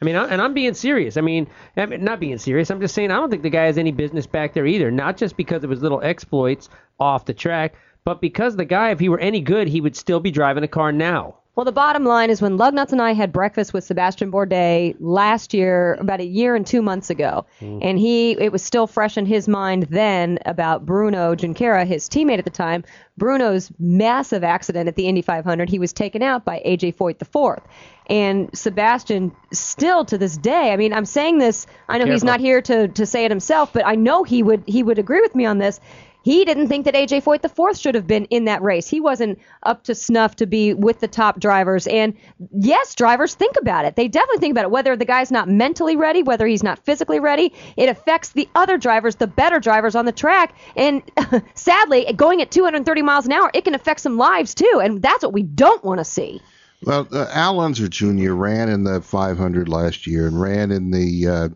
I mean, and I'm being serious. I mean, not being serious. I'm just saying I don't think the guy has any business back there either. Not just because of his little exploits off the track, but because the guy, if he were any good, he would still be driving a car now. Well, the bottom line is when Lugnuts and I had breakfast with Sebastian Bourdais last year, about a year and two months ago, mm. and he it was still fresh in his mind then about Bruno Junqueira, his teammate at the time. Bruno's massive accident at the Indy 500, he was taken out by AJ Foyt the fourth. And Sebastian, still to this day, I mean, I'm saying this. I know he's not here to to say it himself, but I know he would he would agree with me on this. He didn't think that AJ Foyt the fourth should have been in that race. He wasn't up to snuff to be with the top drivers. And yes, drivers think about it. They definitely think about it. Whether the guy's not mentally ready, whether he's not physically ready, it affects the other drivers, the better drivers on the track. And sadly, going at 230 miles an hour, it can affect some lives too. And that's what we don't want to see. Well, uh, Al Unser Jr. ran in the 500 last year and ran in the, uh,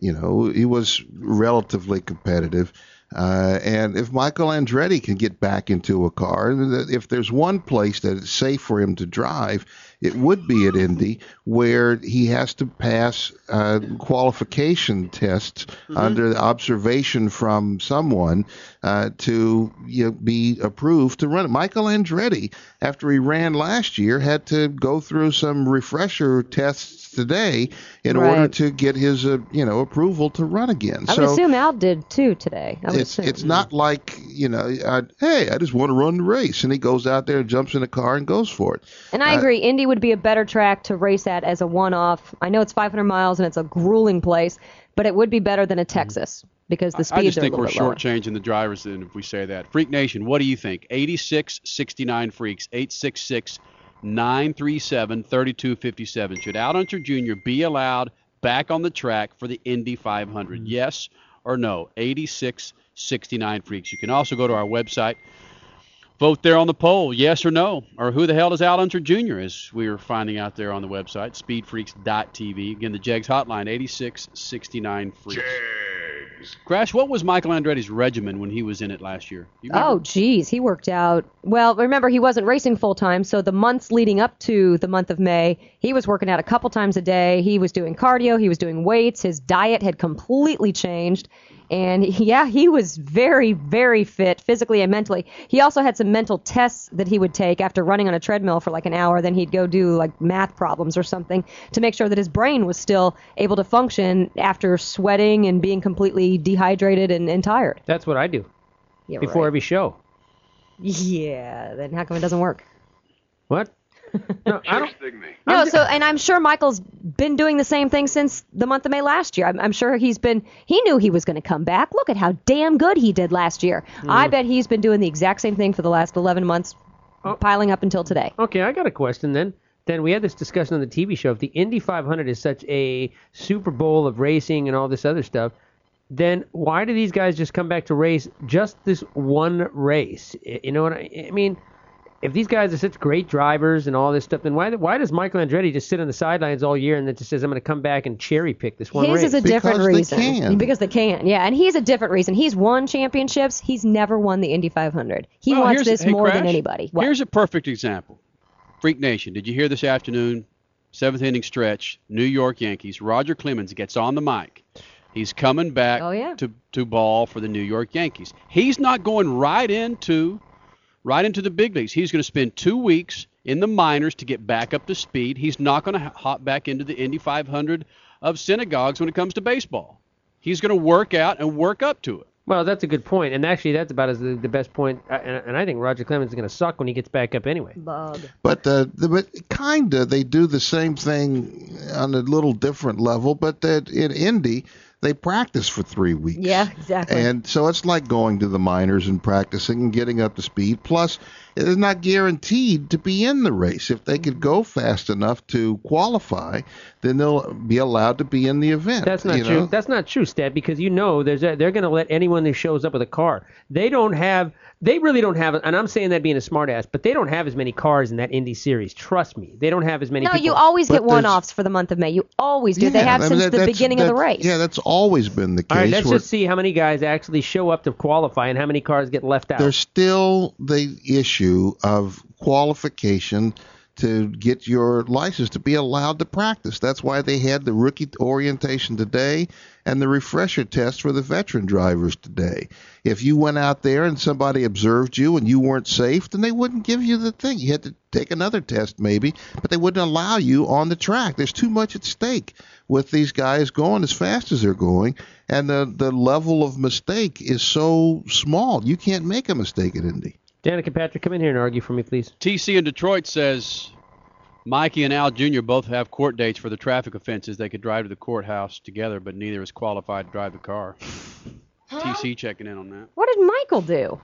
you know, he was relatively competitive. Uh, and if Michael Andretti can get back into a car, if there's one place that it's safe for him to drive, it would be at Indy, where he has to pass uh, qualification tests under observation from someone uh, to you know, be approved to run it. Michael Andretti, after he ran last year, had to go through some refresher tests today in order to get his uh, you know approval to run again. I so would assume Al did too today. I would it's assume. it's not like you know, I, hey, I just want to run the race, and he goes out there and jumps in a car and goes for it. And I Uh, agree, Indy would be a better track to race at as a one-off. I know it's 500 miles and it's a grueling place, but it would be better than a Texas because the I just are think we're little bit lower. shortchanging the drivers then if we say that. Freak Nation, what do you think? 86 69 Freaks, 866 937 3257. Should Al Unser Jr. be allowed back on the track for the Indy 500? Mm-hmm. Yes or no? 8669 Freaks. You can also go to our website. Vote there on the poll, yes or no, or who the hell is Al Unser Jr. As we were finding out there on the website, speedfreaks.tv. Again, the Jegs hotline, 8669 Freaks. Jegs. Crash, what was Michael Andretti's regimen when he was in it last year? Oh, geez, he worked out. Well, remember, he wasn't racing full time, so the months leading up to the month of May, he was working out a couple times a day. He was doing cardio, he was doing weights. His diet had completely changed. And yeah, he was very, very fit physically and mentally. He also had some mental tests that he would take after running on a treadmill for like an hour. Then he'd go do like math problems or something to make sure that his brain was still able to function after sweating and being completely dehydrated and, and tired. That's what I do Yeah, before right. every show. Yeah, then how come it doesn't work? What? No, I don't. No, so and I'm sure Michael's been doing the same thing since the month of May last year. I'm, I'm sure he's been. He knew he was going to come back. Look at how damn good he did last year. Mm. I bet he's been doing the exact same thing for the last 11 months, oh. piling up until today. Okay, I got a question then. then we had this discussion on the TV show. If the Indy 500 is such a Super Bowl of racing and all this other stuff, then why do these guys just come back to race just this one race? You know what I, I mean? If these guys are such great drivers and all this stuff, then why why does Michael Andretti just sit on the sidelines all year and then just says I'm going to come back and cherry pick this one His race? is a different reason. Because they can, yeah. And he's a different reason. He's won championships. He's never won the Indy 500. He Well, wants this hey, more than anybody. What? Here's a perfect example. Freak Nation. Did you hear this afternoon? Seventh inning stretch. New York Yankees. Roger Clemens gets on the mic. He's coming back Oh, yeah. to to ball for the New York Yankees. He's not going right into right into the big leagues. He's going to spend two weeks in the minors to get back up to speed. He's not going to hop back into the Indy 500 of synagogues when it comes to baseball. He's going to work out and work up to it. Well, that's a good point, and actually, that's about as the, the best point. uh, And, and I think Roger Clemens is going to suck when he gets back up anyway. Bug. But uh, the, but kinda they do the same thing on a little different level. But that in Indy they practice for three weeks. Yeah, exactly. And so it's like going to the minors and practicing and getting up to speed. Plus, it is not guaranteed to be in the race. If they could mm-hmm. go fast enough to qualify, then they'll be allowed to be in the event. That's not true. know? That's not true, Stat, because you know there's a, they're going to let anyone who shows up with a car. They don't have. They really don't have. And I'm saying that being a smartass, but they don't have as many cars in that Indy series. Trust me, they don't have as many. No, people. you always But get there's- one-offs for the month of May. You always do. they have I mean, since that- the that's- beginning of the race. Yeah, that's always been the case. All right, let's just see how many guys actually show up to qualify and how many cars get left out. There's still the issue of qualification to get your license to be allowed to practice. That's why they had the rookie orientation today and the refresher test for the veteran drivers today. If you went out there and somebody observed you and you weren't safe, then they wouldn't give you the thing. You had to take another test maybe, but they wouldn't allow you on the track. There's too much at stake with these guys going as fast as they're going and the the level of mistake is so small. You can't make a mistake at Indy. Danica Patrick, come in here and argue for me, please. TC in Detroit says Mikey and Al Jr. both have court dates for the traffic offenses. They could drive to the courthouse together, but neither is qualified to drive the car. TC checking in on that. What did Michael do?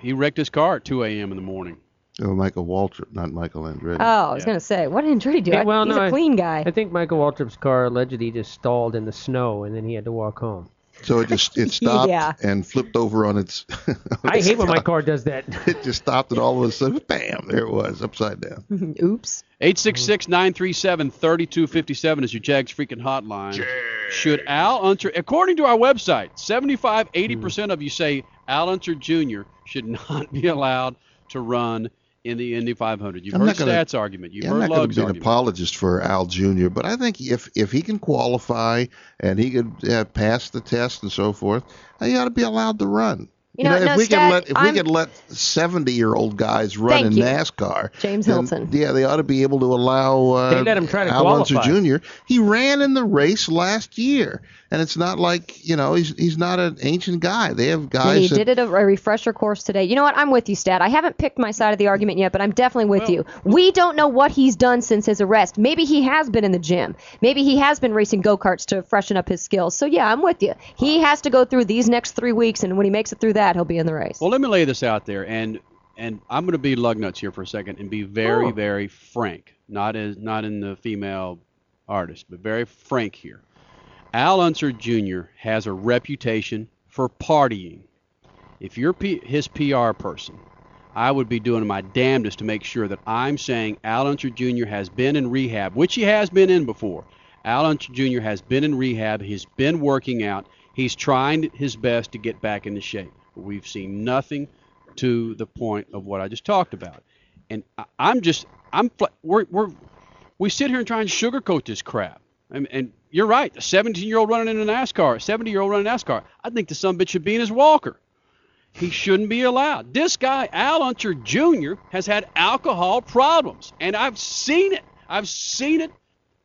He wrecked his car at 2 a.m. in the morning. Oh, Michael Waltrip, not Michael Andretti. Oh, I was gonna say, what did Andretti do? Hey, I- well, He's no, a I- clean guy. I think Michael Waltrip's car allegedly just stalled in the snow and then he had to walk home. So it just it stopped Yeah. and flipped over on its. I hate when my car does that. It just stopped and all of a sudden, bam! There it was, upside down. Mm-hmm. Oops. 866-937-3257 is your Jegs freaking hotline. Should Al Unser, according to our website, 75, 80% of you say Al Unser Jr. should not be allowed to run in the Indy 500. You've I'm heard not gonna- Stats argument. You've Yeah, I'm heard not going Lugs to be an argument. apologist for Al Jr., but I think if if he can qualify and he could uh, pass the test and so forth, he ought to be allowed to run. You know, if no, we Stat, can let if I'm- we can let 70 year old guys run in you. NASCAR, James then, Hylton. yeah, they ought to be able to allow. Uh, They let him try to Al Unser qualify. Jr. He ran in the race last year, and it's not like you know he's he's not an ancient guy. They have And guys. he that, did it a, a refresher course today. You know what? I'm with you, Stat. I haven't picked my side of the argument yet, but I'm definitely with you. We don't know what he's done since his arrest. Maybe he has been in the gym. Maybe he has been racing go karts to freshen up his skills. So yeah, I'm with you. He has to go through these next three weeks, and when he makes it through that, he'll be in the race. Well, let me lay this out there, and and I'm going to be lug nuts here for a second and be very, Oh. very frank. Not as not in the female artist, but very frank here. Al Unser Jr. has a reputation for partying. If you're P- his PR person, I would be doing my damnedest to make sure that I'm saying Al Unser Jr. has been in rehab, which he has been in before. Al Unser Jr. has been in rehab. He's been working out. He's trying his best to get back into shape. We've seen nothing to the point of what I just talked about. And I, I'm just, I'm, we're, we're, we sit here and try and sugarcoat this crap. And, and you're right. A 17 year old running in a NASCAR, a 70 year old running NASCAR. I think the son bitch should be in his walker. He shouldn't be allowed. This guy, Al Unser Jr., has had alcohol problems, and I've seen it. I've seen it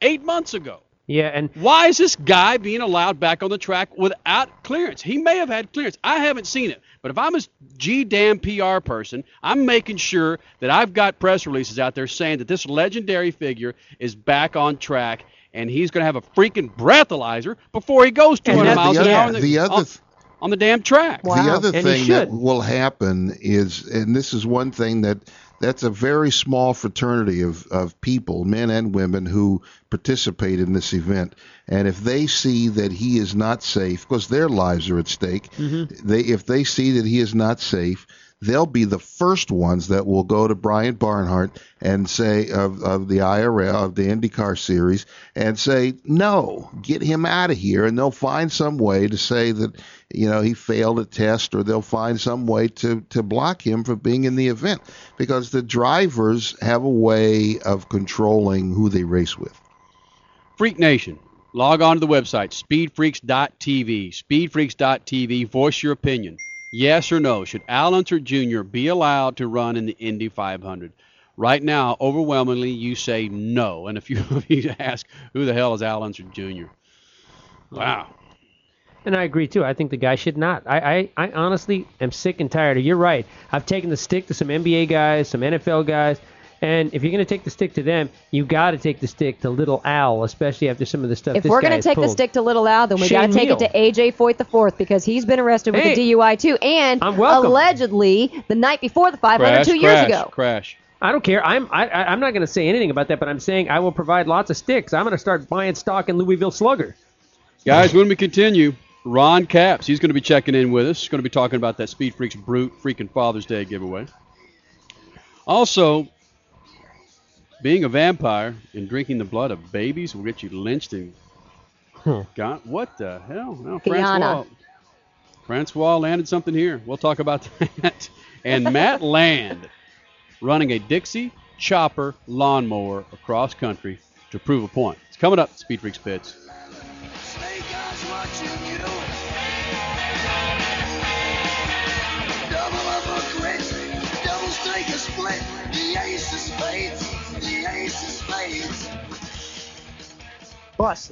eight months ago. Yeah, and Why is this guy being allowed back on the track without clearance? He may have had clearance. I haven't seen it. But if I'm a G damn PR person, I'm making sure that I've got press releases out there saying that this legendary figure is back on track and he's going to have a freaking breathalyzer before he goes 200 miles an hour the, the other on, on the damn track. The other thing that will happen is, and this is one thing that that's a very small fraternity of, of people, men and women, who participate in this event. And if they see that he is not safe, because their lives are at stake, they if they see that he is not safe, they'll be the first ones that will go to Brian Barnhart and say of, of the IRL of the IndyCar series and say no, get him out of here, and they'll find some way to say that you know he failed a test, or they'll find some way to to block him from being in the event because the drivers have a way of controlling who they race with. Freak Nation. Log on to the website, speedfreaks.tv. Speedfreaks.tv. Voice your opinion. Yes or no? Should Al Unser Jr. be allowed to run in the Indy 500? Right now, overwhelmingly, you say no. And if you, if you ask, who the hell is Al Unser Jr.? Wow. And I agree too. I think the guy should not. I, I, I honestly am sick and tired of. You're right. I've taken the stick to some NBA guys, some NFL guys, and if you're going to take the stick to them, you got to take the stick to Little Al, especially after some of the stuff. If this we're going to has take the stick to Little Al, then we got to take it to AJ Foyt the fourth because he's been arrested with Hey. a DUI too, and allegedly the night before the 500 two years ago. Crash. I don't care. I'm I, I- I'm not going to say anything about that, but I'm saying I will provide lots of sticks. I'm going to start buying stock in Louisville Slugger. Guys, when we continue, Ron Capps, he's going to be checking in with us. He's going to be talking about that Speed Freaks Brute freaking Father's Day giveaway. Also, being a vampire and drinking the blood of babies will get you lynched and got what the hell? No, Francois, Francois landed something here. We'll talk about that. And Matt Land running a Dixie chopper lawnmower across country to prove a point. It's coming up, Speed Freaks Pits. Double up a crit, double strike a split. The ace of spades, Boss.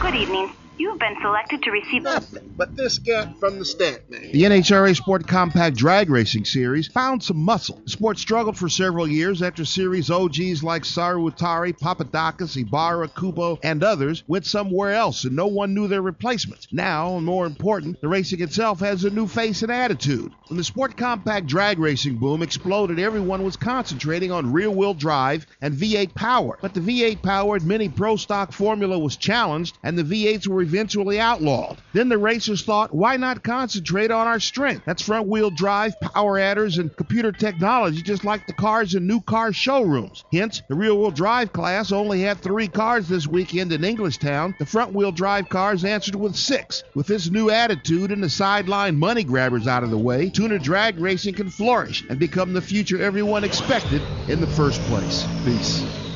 Good evening. You have been selected to receive Nothing but this cat from the stat man. The NHRA Sport Compact Drag Racing Series found some muscle. The sport struggled for several years after series OGs like Saru Utari, Papadakis, Ibarra, Kubo, and others went somewhere else and no one knew their replacements. Now, and more important, the racing itself has a new face and attitude. When the Sport Compact Drag Racing boom exploded, everyone was concentrating on rear wheel drive and V8 power. But the V8 powered Mini Pro Stock formula was challenged and the V8s were eventually outlawed. Then the racers thought, why not concentrate on our strength? That's front wheel drive, power adders, and computer technology, just like the cars in new car showrooms. Hence, the rear wheel drive class only had three cars this weekend in Englishtown. The front wheel drive cars answered with six. With this new attitude and the sideline money grabbers out of the way, tuner drag racing can flourish and become the future everyone expected in the first place. Peace.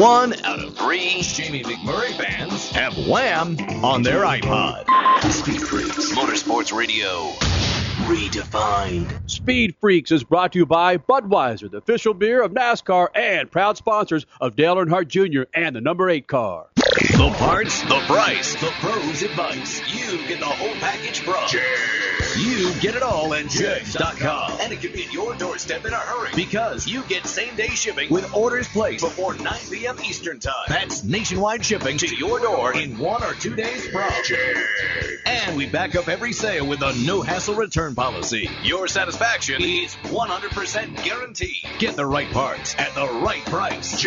One out of three Jamie McMurray fans have Wham on their iPod. Speed Freaks Motorsports Radio redefined. Speed Freaks is brought to you by Budweiser, the official beer of NASCAR and proud sponsors of Dale Earnhardt Jr. and the number eight car. The parts, the price, the pros advice. You get the whole package from You get it all at Jegs.com. And it can be at your doorstep in a hurry because you get same day shipping with orders placed before 9 p.m. Eastern Time. That's nationwide shipping to your door in one or two days from And we back up every sale with a no hassle return policy. Your satisfaction is 100% guaranteed. Get the right parts at the right price.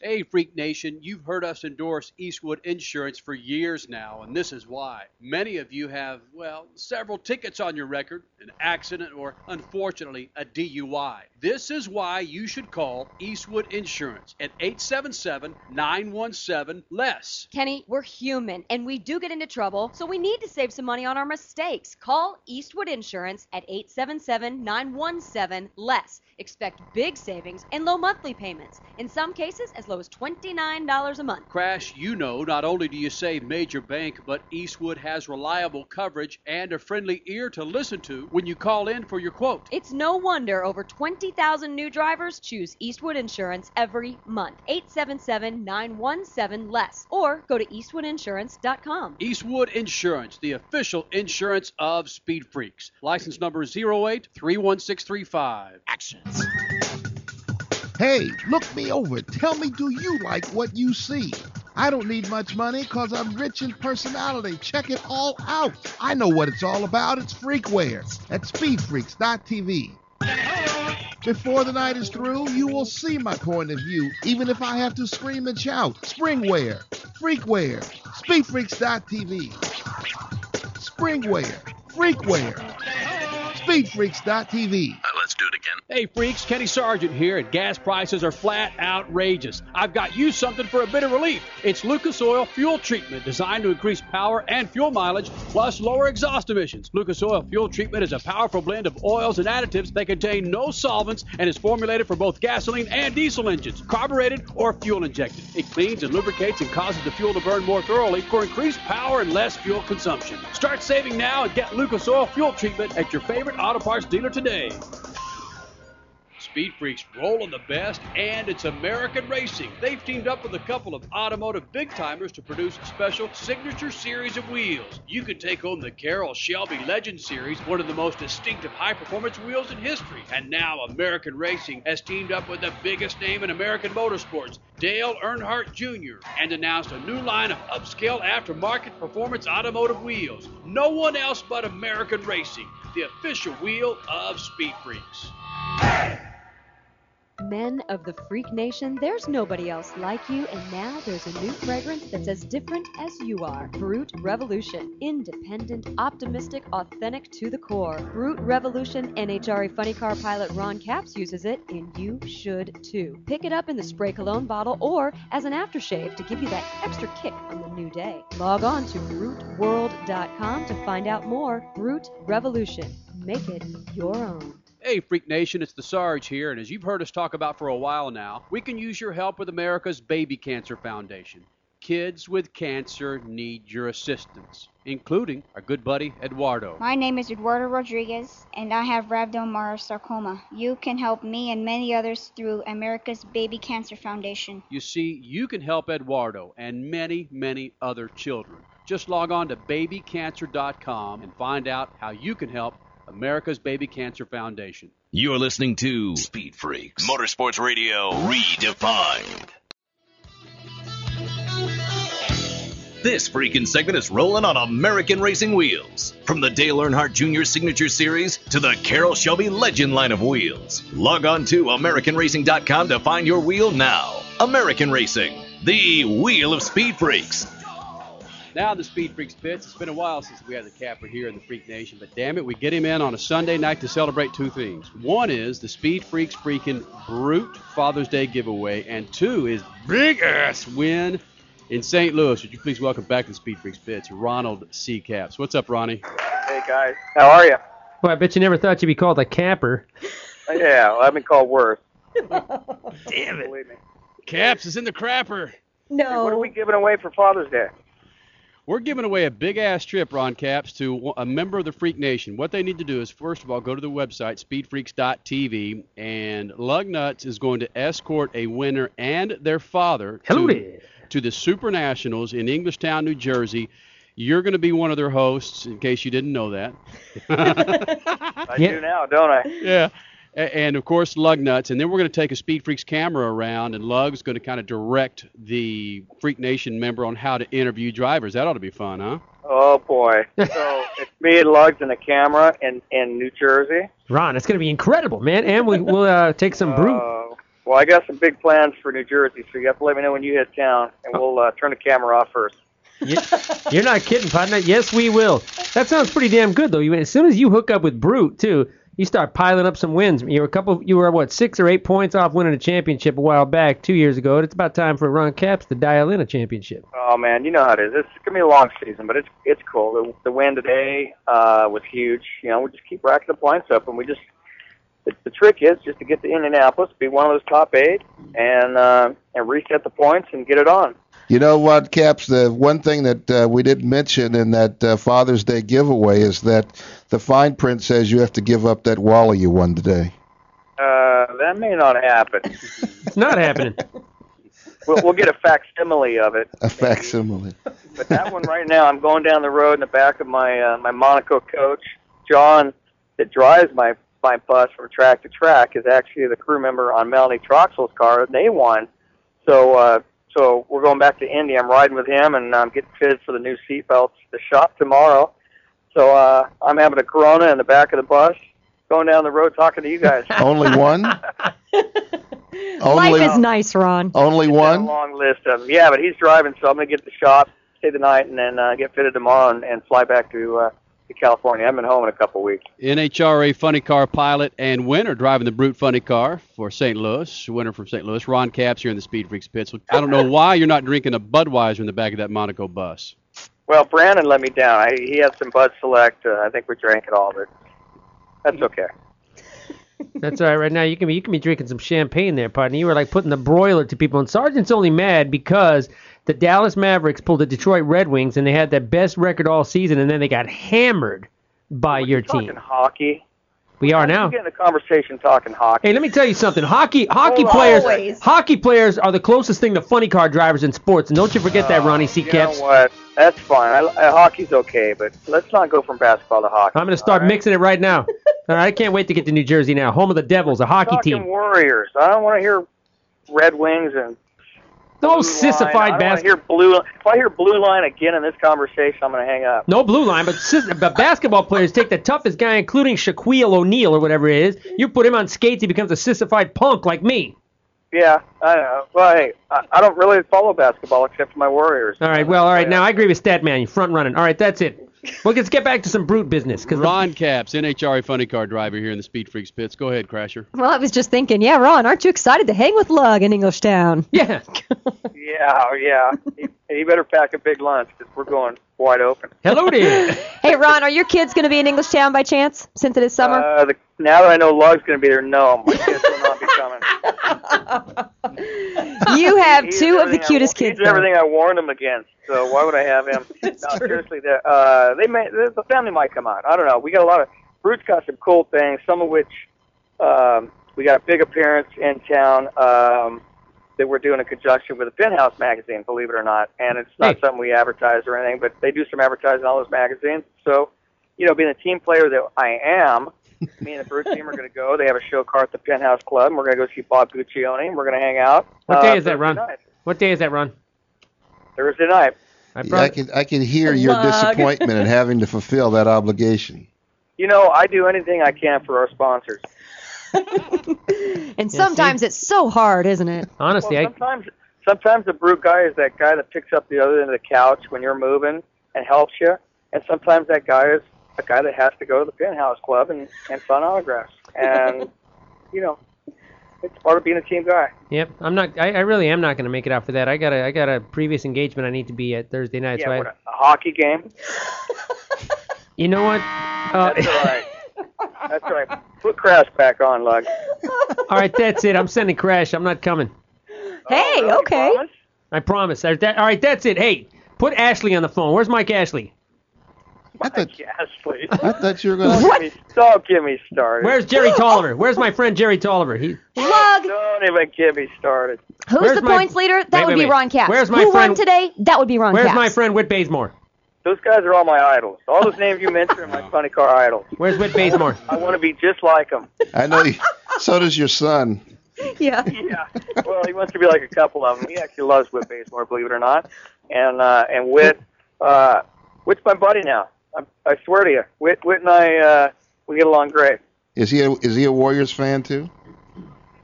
Hey, Freak Nation, you've heard us endorse Eastwood Insurance for years now, and this is why. Many of you have, well, several tickets on your record, an accident, or unfortunately, a DUI. This is why you should call Eastwood Insurance at 877 917 LESS. Kenny, we're human and we do get into trouble, so we need to save some money on our mistakes. Call Eastwood Insurance at 877 917 less. Expect big savings and low monthly payments. In some cases, as low as $29 a month. Crash, you know, not only do you save major bank, but Eastwood has reliable coverage and a friendly ear to listen to when you call in for your quote. It's no wonder over 20,000 new drivers choose Eastwood Insurance every month. 877 917 less. Or go to eastwoodinsurance.com. Eastwood Insurance, the official insurance of Speed Freaks. License number 0831635. Actions. Hey, look me over. Tell me, do you like what you see? I don't need much money because I'm rich in personality. Check it all out. I know what it's all about. It's freakware at speedfreaks.tv. Before the night is through, you will see my point of view, even if I have to scream and shout. Springwear, freakware, speedfreaks.tv. Springwear, freakware, speedfreaks.tv. let's do it again. Hey freaks, Kenny Sargent here, and gas prices are flat outrageous. I've got you something for a bit of relief. It's Lucas Oil Fuel Treatment, designed to increase power and fuel mileage, plus lower exhaust emissions. Lucas Oil Fuel Treatment is a powerful blend of oils and additives that contain no solvents and is formulated for both gasoline and diesel engines, carbureted or fuel injected. It cleans and lubricates and causes the fuel to burn more thoroughly for increased power and less fuel consumption. Start saving now and get Lucas Oil Fuel Treatment at your favorite auto parts dealer today. Speed Freaks rolling the best, and it's American Racing. They've teamed up with a couple of automotive big timers to produce a special signature series of wheels. You can take home the Carroll Shelby Legend Series, one of the most distinctive high performance wheels in history. And now American Racing has teamed up with the biggest name in American motorsports, Dale Earnhardt Jr., and announced a new line of upscale aftermarket performance automotive wheels. No one else but American Racing, the official wheel of Speed Freaks. Men of the Freak Nation, there's nobody else like you, and now there's a new fragrance that's as different as you are. Brute Revolution. Independent, optimistic, authentic to the core. Brute Revolution NHRA Funny Car pilot Ron Capps uses it, and you should too. Pick it up in the spray cologne bottle or as an aftershave to give you that extra kick on the new day. Log on to bruteworld.com to find out more. Brute Revolution. Make it your own. Hey, Freak Nation, it's the Sarge here, and as you've heard us talk about for a while now, we can use your help with America's Baby Cancer Foundation. Kids with cancer need your assistance, including our good buddy Eduardo. My name is Eduardo Rodriguez, and I have rhabdomyosarcoma. You can help me and many others through America's Baby Cancer Foundation. You see, you can help Eduardo and many, many other children. Just log on to babycancer.com and find out how you can help America's Baby Cancer Foundation. You're listening to Speed Freaks Motorsports Radio Redefined. This freaking segment is rolling on American racing wheels. From the Dale Earnhardt Jr. Signature Series to the Carroll Shelby Legend line of wheels. Log on to AmericanRacing.com to find your wheel now. American Racing, the wheel of speed freaks. Now the Speed Freaks pits. It's been a while since we had the capper here in the Freak Nation, but damn it, we get him in on a Sunday night to celebrate two things. One is the Speed Freaks freaking brute Father's Day giveaway, and two is big ass win in St. Louis. Would you please welcome back to the Speed Freaks pits, Ronald C. Capps. What's up, Ronnie? Hey guys, how are you? Well, I bet you never thought you'd be called a capper. Yeah, well, I've been called worse. Damn it. Believe me. Caps is in the crapper. No. what are we giving away for Father's Day? We're giving away a big ass trip, Ron Capps, to a member of the Freak Nation. What they need to do is, first of all, go to the website, speedfreaks.tv, and Lugnuts is going to escort a winner and their father Hello to, to the Super Nationals in Englishtown, New Jersey. You're going to be one of their hosts, in case you didn't know that. I do now, don't I? Yeah. A- And of course, Lug Nuts. And then we're going to take a Speed Freaks camera around, and Lug's going to kind of direct the Freak Nation member on how to interview drivers. That ought to be fun, huh? Oh boy. so it's me and Lugs and a camera in in New Jersey. Ron, it's going to be incredible, man. And we, we'll uh, take some brute. Uh, well, I got some big plans for New Jersey, so you have to let me know when you hit town, and we'll uh, turn the camera off first. You, you're not kidding, partner. Yes, we will. That sounds pretty damn good, though. As soon as you hook up with Brute, too, you start piling up some wins. You were a couple. You were what six or eight points off winning a championship a while back, two years ago. And it's about time for Ron Capps to dial in a championship. Oh man, you know how it is. It's gonna be a long season, but it's it's cool. The, the win today uh, was huge. You know, we just keep racking the points up, and we just the, the trick is just to get to Indianapolis, be one of those top eight, and uh, and reset the points and get it on. You know what, Caps? The one thing that uh, we didn't mention in that uh, Father's Day giveaway is that the fine print says you have to give up that Wally you won today. Uh, that may not happen. It's not happening. we'll, we'll get a facsimile of it. A facsimile. But that one right now, I'm going down the road in the back of my uh, my Monaco coach, John, that drives my my bus from track to track, is actually the crew member on Melanie Troxel's car. and They won, so uh, so so we're going back to Indy. I'm riding with him, and I'm getting fitted for the new seatbelts. The shop tomorrow. So uh, I'm having a Corona in the back of the bus, going down the road talking to you guys. Only one? Life is nice, Ron. Only a one? long list of them. Yeah, but he's driving, so I'm gonna get to the shop, stay the night, and then uh, get fitted tomorrow and, and fly back to uh, to California. I've been home in a couple weeks. NHRA funny car pilot and winner driving the Brute funny car for St. Louis. Winner from St. Louis. Ron Capps here in the Speed Freaks pits. I don't know why you're not drinking a Budweiser in the back of that Monaco bus. Well, Brandon let me down. I, he had some Bud Select. Uh, I think we drank it all, but that's okay. That's all right. Right now, you can be you can be drinking some champagne there, partner. You were like putting the broiler to people, and Sergeant's only mad because the Dallas Mavericks pulled the Detroit Red Wings, and they had their best record all season, and then they got hammered by your team. Talking hockey. We are now. We get in the conversation talking hockey. Hey, let me tell you something. Hockey hockey Hold players Always. hockey players are the closest thing to funny car drivers in sports, and don't you forget that, Ronnie C. You Caps. know what? That's fine. I, uh, hockey's okay, but let's not go from basketball to hockey. I'm going to start mixing it right now. All right, I can't wait to get to New Jersey now, home of the Devils, a hockey Talking team. Warriors. I don't want to hear Red Wings and No sissified Line. I don't want to basketball. hear blue. If I hear blue line again in this conversation, I'm going to hang up. No blue line, but, sis- but basketball players take the toughest guy, including Shaquille O'Neal or whatever it is. You put him on skates, he becomes a sissified punk like me. Yeah, I know. Well, hey, I, I don't really follow basketball except for my Warriors. All right, well, all right. Now I agree with Statman. You front running. All right, that's it. Well, let's get back to some brute business. Cause Ron Capps, NHRA funny car driver here in the Speed Freaks pits. Go ahead, Crasher. Well, I was just thinking, yeah, Ron, aren't you excited to hang with Lug in Englishtown? Yeah. Yeah, yeah. you, you better pack a big lunch because we're going wide open. Hello there. hey, Ron, are your kids going to be in English Town by chance since it is summer? Uh, the, now that I know Lug's going to be there, no, my kids will not be coming. you have He's two of the everything I- cutest kids. He's though. everything I warned him against. So why would I have him? no, seriously, the, uh, they may the, the family might come out. I don't know. We got a lot of Brute's got some cool things. Some of which um, we got a big appearance in town um, that we're doing in conjunction with the Penthouse magazine. Believe it or not, and it's not something we advertise or anything, but they do some advertising in all those magazines. So, you know, being a team player that I am. Me and the Brute team are going to go. They have a show car at the Penthouse Club. And we're going to go see Bob Guccione. and We're going to hang out. What day uh, is that, Thursday Ron? night. What day is that, Ron? Thursday night. I, Yeah, I can I can hear your Lug. disappointment in having to fulfill that obligation. You know, I do anything I can for our sponsors. And sometimes it's so hard, isn't it? Honestly, well, sometimes sometimes the brute guy is that guy that picks up the other end of the couch when you're moving and helps you, and sometimes that guy is a guy that has to go to the penthouse club and and sign autographs. And you know, it's part of being a team guy. Yep, I'm not. I, I really am not going to make it out for that. I got a I got a previous engagement I need to be at Thursday night. yeah, so I, a, a hockey game. you know what? Uh, That's all right. That's right. Put Crash back on, Lug. all right, that's it. I'm sending Crash. I'm not coming. Hey, oh, okay. I promise. All right, that, all right, that's it. Hey, put Ashley on the phone. Where's Mike Ashley? I thought, Ashley. I thought you were Don't going get me- Don't get me started. Where's Jerry Toliver? Where's my friend Jerry Toliver? He. Lug. Don't even get me started. Who's Where's the my- points leader? That Wait, would wait, be wait. Ron Capps. Where's my Who friend- won today? That would be Ron Where's Caps. my friend Whit Bazemore? Those guys are all my idols. All those names you mentioned are my funny car idols. Where's Whit Bazemore? I want to be just like them. I know. You, so does your son. Yeah. yeah. Well, he wants to be like a couple of them. He actually loves Whit Bazemore, believe it or not. And uh, and Whit, uh, Whit's my buddy now. I, I swear to you, Whit, Whit and I, uh, we get along great. Is he a, is he a Warriors fan too?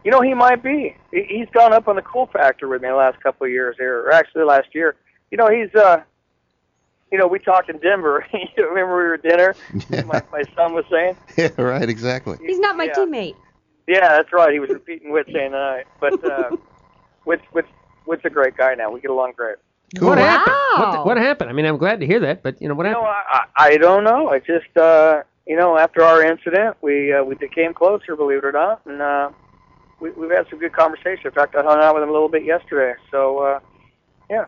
You know, he might be. He, he's gone up on the cool factor with me the last couple of years here, or actually last year. You know, he's uh, you know, we talked in Denver. you remember we were at dinner? My, my son was saying. Yeah, right. Exactly. He's not my Yeah. teammate. Yeah, that's right. He was repeating Whit saying that. I but uh, Whit's, Whit's, Whit's a great guy now. We get along great. What happened? What, the- what happened? I mean, I'm glad to hear that, but you know what You happened? I, I I don't know. I just, uh, you know, after our incident, we uh, we became closer, believe it or not, and uh, we, we've had some good conversation. In fact, I hung out with him a little bit yesterday. So, uh, yeah.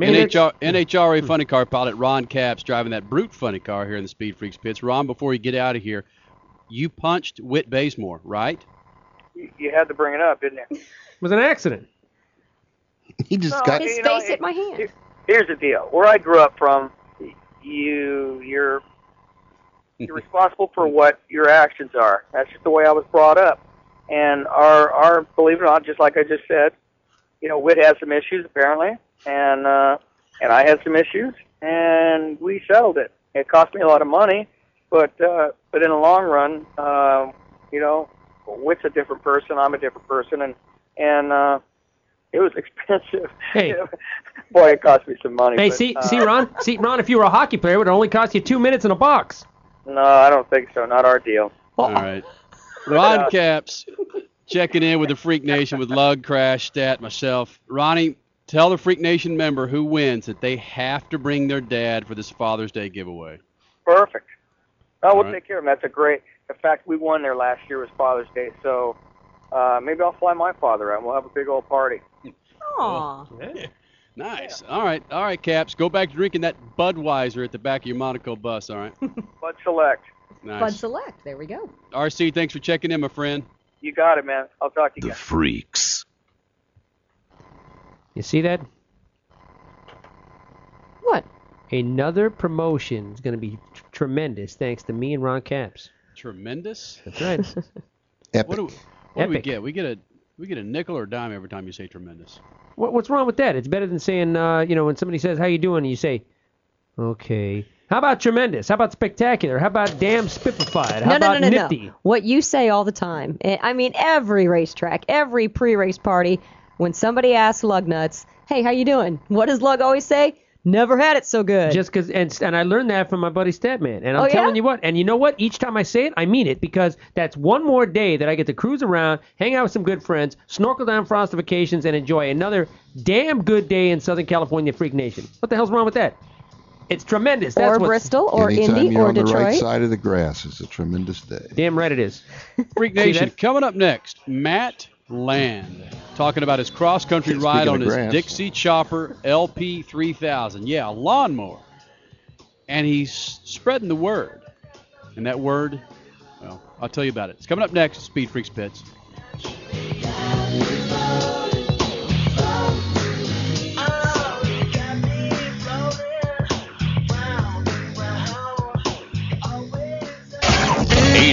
NHR, hmm. NHRA funny car pilot Ron Capps driving that brute funny car here in the Speed Freaks pits. Ron, before you get out of here, you punched Whit Bazemore, right? You, you had to bring it up, didn't you? It was an accident. He just No, got. you His know, face hit my hand. Here's the deal. Where I grew up from, you you're you're responsible for what your actions are. That's just the way I was brought up. And our our believe it or not, just like I just said, you know, Whit has some issues apparently, and uh, and I had some issues, and we settled it. It cost me a lot of money, but uh, but in the long run, uh, you know, Whit's a different person. I'm a different person, and and uh, it was expensive. Hey. Boy, it cost me some money. Hey, but, see, uh, see, Ron, see, Ron. If you were a hockey player, it would only cost you two minutes in a box. No, I don't think so. Not our deal. All right. Ron Capps checking in with the Freak Nation with Lug, Crash, Stat, myself. Ronnie, tell the Freak Nation member who wins that they have to bring their dad for this Father's Day giveaway. Perfect. Oh, we'll All right. take care of him. That's a great. In fact, we won there last year was Father's Day, so uh, maybe I'll fly my father out. and We'll have a big old party. Aw. Nice. All right, all right, Caps. Go back to drinking that Budweiser at the back of your Monaco bus. All right. Bud Select. Nice. Bud Select. There we go. RC, thanks for checking in, my friend. You got it, man. I'll talk to you The guys. Freaks. You see that? What? Another promotion is going to be tr- tremendous thanks to me and Ron Capps. Tremendous. That's right. Epic. What do, what do we Epic. get? We get a we get a nickel or a dime every time you say tremendous. What, what's wrong with that? It's better than saying, uh, you know, when somebody says, "How you doing?" and you say, "Okay." How about tremendous? How about spectacular? How about damn spipified? How no, no, about no, no, nifty? no. What you say all the time. Eh, I mean, every racetrack, every pre-race party, when somebody asks lug nuts, "Hey, how you doing?" What does Lug always say? Never had it so good. Just because, and, and I learned that from my buddy Statman. And I'm Oh, yeah? telling you what, and you know what? Each time I say it, I mean it because that's one more day that I get to cruise around, hang out with some good friends, snorkel down Frosted Vacations, and enjoy another damn good day in Southern California, Freak Nation. What the hell's wrong with that? It's tremendous. That's or what's- Bristol, or Anytime Indy, you're or on the Detroit. right side of the grass, it's a tremendous day. Damn right it is. Freak See Nation that? coming up next. Matt Land talking about his cross country ride on his grass. Dixie Chopper LP 3000. Yeah, a lawnmower. And he's spreading the word. And that word, well, I'll tell you about it. It's coming up next. Speed Freaks Pits.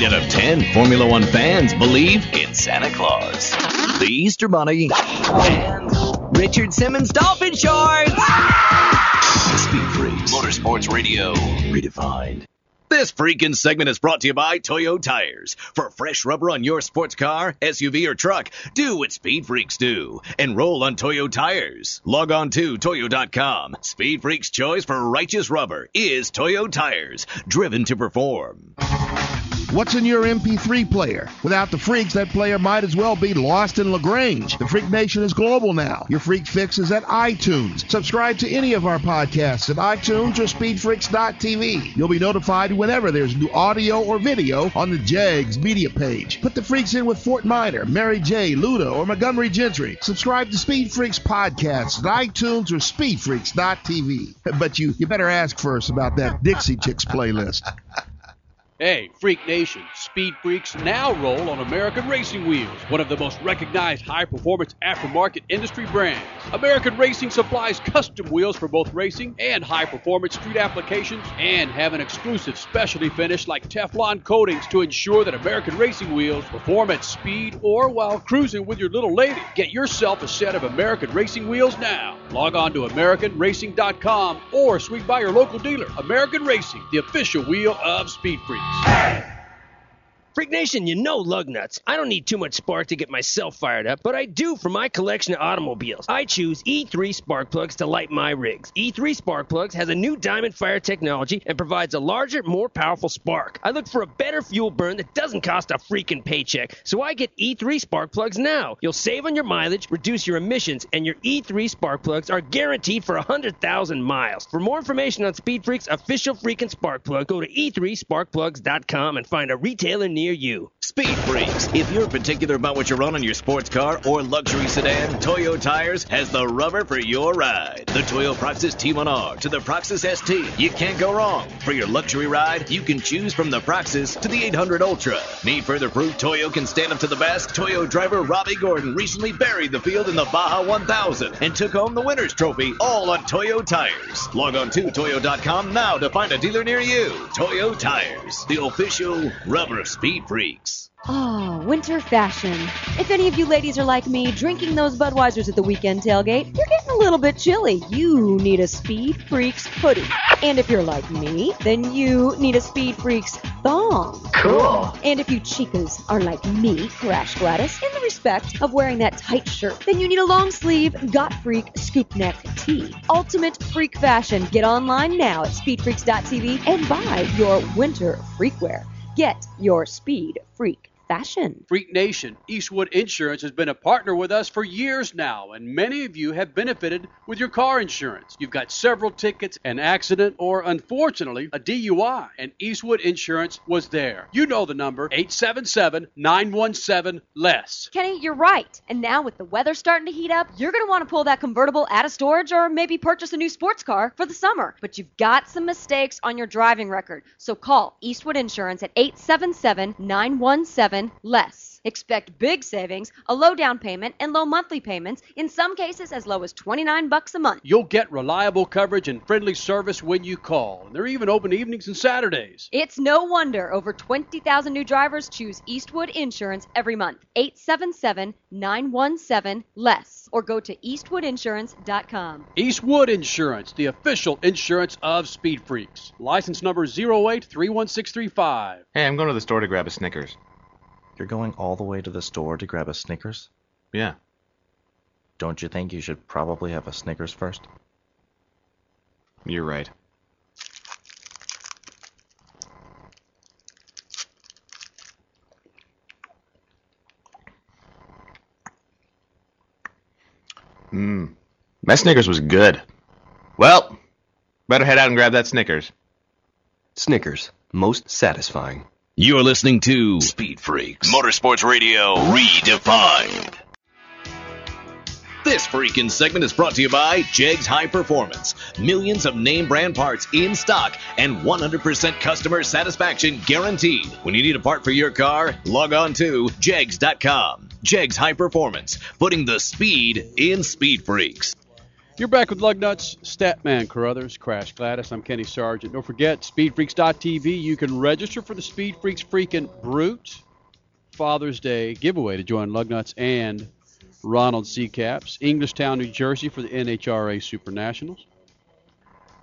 Eight out of ten Formula One fans believe in Santa Claus, the Easter Bunny, and Richard Simmons Dolphin Shorts. Speed Freaks. Motorsports Radio redefined. This freaking segment is brought to you by Toyo Tires. For fresh rubber on your sports car, SUV, or truck, do what Speed Freaks do. Enroll on Toyo Tires. Log on to Toyo.com. Speed Freaks' choice for righteous rubber is Toyo Tires. Driven to perform. What's in your MP3 player? Without the freaks, that player might as well be lost in LaGrange. The Freak Nation is global now. Your Freak Fix is at iTunes. Subscribe to any of our podcasts at iTunes or SpeedFreaks.tv. You'll be notified whenever there's new audio or video on the JAGS media page. Put the freaks in with Fort Minor, Mary J., Luda, or Montgomery Gentry. Subscribe to Speed Freaks podcasts at iTunes or SpeedFreaks.tv. But you, you better ask first about that Dixie Chicks playlist. Hey, Freak Nation, Speed Freaks now roll on American Racing Wheels, one of the most recognized high performance aftermarket industry brands. American Racing supplies custom wheels for both racing and high performance street applications and have an exclusive specialty finish like Teflon coatings to ensure that American Racing Wheels perform at speed or while cruising with your little lady. Get yourself a set of American Racing Wheels now. Log on to AmericanRacing.com or swing by your local dealer. American Racing, the official wheel of Speed Freaks. Hey! Freak Nation, you know lug nuts. I don't need too much spark to get myself fired up, but I do for my collection of automobiles. I choose E3 spark plugs to light my rigs. E3 spark plugs has a new diamond fire technology and provides a larger, more powerful spark. I look for a better fuel burn that doesn't cost a freaking paycheck, so I get E3 spark plugs now. You'll save on your mileage, reduce your emissions, and your E3 spark plugs are guaranteed for 100,000 miles. For more information on Speed Freak's official freaking spark plug, go to E e3sparkplugs.com and find a retailer near you. Speed Freaks. If you're particular about what you run on your sports car or luxury sedan, Toyo Tires has the rubber for your ride. The Toyo Proxes T1R to the Proxes ST. You can't go wrong. For your luxury ride, you can choose from the Proxes to the 800 Ultra. Need further proof Toyo can stand up to the best? Toyo driver Robby Gordon recently buried the field in the Baja 1000 and took home the winner's trophy all on Toyo Tires. Log on to Toyo.com now to find a dealer near you. Toyo Tires, the official rubber of Speed Freaks. Oh, winter fashion. If any of you ladies are like me, drinking those Budweisers at the weekend tailgate, you're getting a little bit chilly. You need a Speed Freaks hoodie. And if you're like me, then you need a Speed Freaks thong. Cool. And if you chicas are like me, Crash Gladys, in the respect of wearing that tight shirt, then you need a long sleeve Got Freak scoop neck tee. Ultimate freak fashion. Get online now at speedfreaks.tv and buy your winter freakwear. Get your Speed Freak fashion. Freak Nation, Eastwood Insurance has been a partner with us for years now, and many of you have benefited with your car insurance. You've got several tickets, an accident, or unfortunately, a DUI, and Eastwood Insurance was there. You know the number 877 917 LESS. Kenny, you're right. And now with the weather starting to heat up, you're going to want to pull that convertible out of storage or maybe purchase a new sports car for the summer. But you've got some mistakes on your driving record. So call Eastwood Insurance at 877 917 less. Expect big savings, a low down payment, and low monthly payments, in some cases as low as 29 bucks a month. You'll get reliable coverage and friendly service when you call, and they're even open evenings and Saturdays. It's no wonder over 20,000 new drivers choose Eastwood Insurance every month. 877 917 less or go to eastwoodinsurance.com. Eastwood Insurance, the official insurance of Speed Freaks. License number 0831635. Hey, I'm going to the store to grab a Snickers. You're going all the way to the store to grab a Snickers? Yeah. Don't you think you should probably have a Snickers first? You're right. Mmm. My Snickers was good. Well, better head out and grab that Snickers. Snickers, most satisfying. You're listening to Speed Freaks Motorsports Radio Redefined. This freaking segment is brought to you by Jegs High Performance. Millions of name brand parts in stock and 100% customer satisfaction guaranteed. When you need a part for your car, log on to jegs.com. Jegs High Performance, putting the speed in Speed Freaks. You're back with Lug Lugnuts, Statman Carruthers, Crash Gladys. I'm Kenny Sargent. Don't forget, SpeedFreaks.tv. You can register for the Speed Freaks Freaking Brute Father's Day giveaway to join Lugnuts and Ronald C. Capps, Englishtown, New Jersey for the NHRA Super Nationals.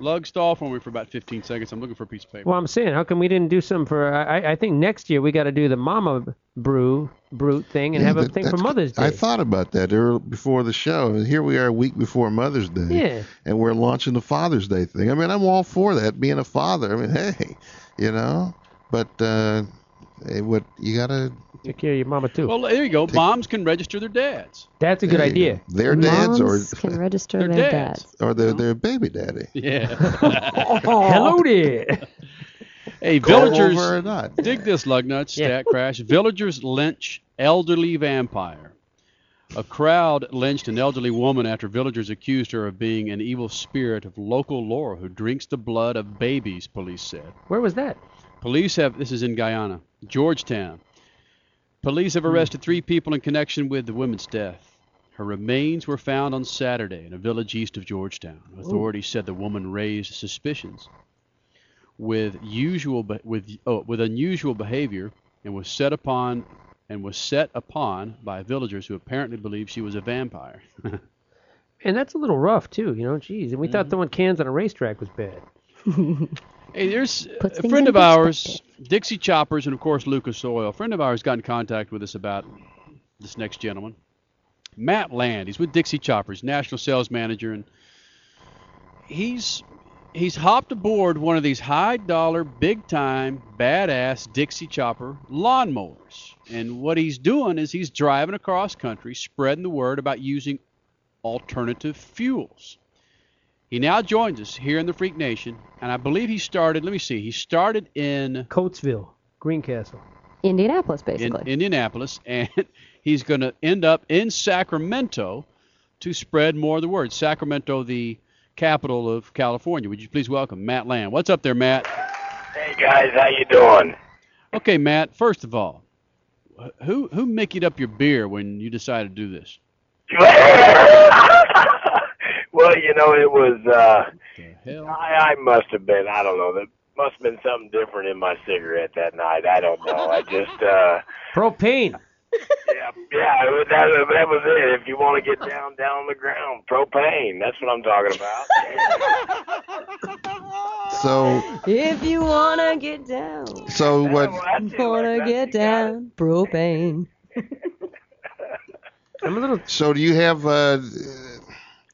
Lug stall for me for about 15 seconds. I'm looking for a piece of paper. Well, I'm saying, how come we didn't do some for? I, I think next year we got to do the Mama Brew Brute thing and Yeah, have a thing for Mother's Day. I thought about that early, before the show. and Here we are a week before Mother's Day. Yeah. And we're launching the Father's Day thing. I mean, I'm all for that, being a father. I mean, hey, you know, but uh, eh, what you gotta Take care of your mama too. Well, there you go. Moms can register their dads. That's a good There you idea. go. Their dads or can register Their their dads. dads. or their their baby daddy. Yeah. Hello there. Hey, Go villagers, over or not. dig this lug nut stat crash. Villagers lynch elderly vampire. A crowd lynched an elderly woman after villagers accused her of being an evil spirit of local lore who drinks the blood of babies, police said. Where was that? Police have, this is in Guyana, Georgetown. Police have arrested three people in connection with the woman's death. Her remains were found on Saturday in a village east of Georgetown. Authorities said the woman raised suspicions with usual with oh, with unusual behavior and was set upon and was set upon by villagers who apparently believed she was a vampire. And that's a little rough too, you know. Jeez, and we Mm-hmm. thought throwing cans on a racetrack was bad. Hey, there's Puts a friend of ours, Dixie Choppers, and of course Lucas Oil. A friend of ours got in contact with us about this next gentleman, Matt Land. He's with Dixie Choppers, national sales manager, and he's he's hopped aboard one of these high dollar, big time, badass Dixie Chopper lawnmowers. And what he's doing is he's driving across country, spreading the word about using alternative fuels. He now joins us here in the Freak Nation, and I believe he started. Let me see. He started in Coatesville, Greencastle. Indianapolis, in basically. Indianapolis, and he's going to end up in Sacramento to spread more of the word. Sacramento, the capital of California. Would you please welcome Matt Land? What's up there, Matt? Hey guys, how you doing? Okay, Matt. First of all, who who Mickeyed up your beer when you decided to do this? well, you know, it was. uh I, I must have been. I don't know. There must have been something different in my cigarette that night. I don't know. I just. uh Propane. Yeah, yeah, it was- that, that was it. If you want to get down, down on the ground, propane. That's what I'm talking about. So If you wanna get down, so what? wanna get down, propane. I'm a little. So do you have, uh,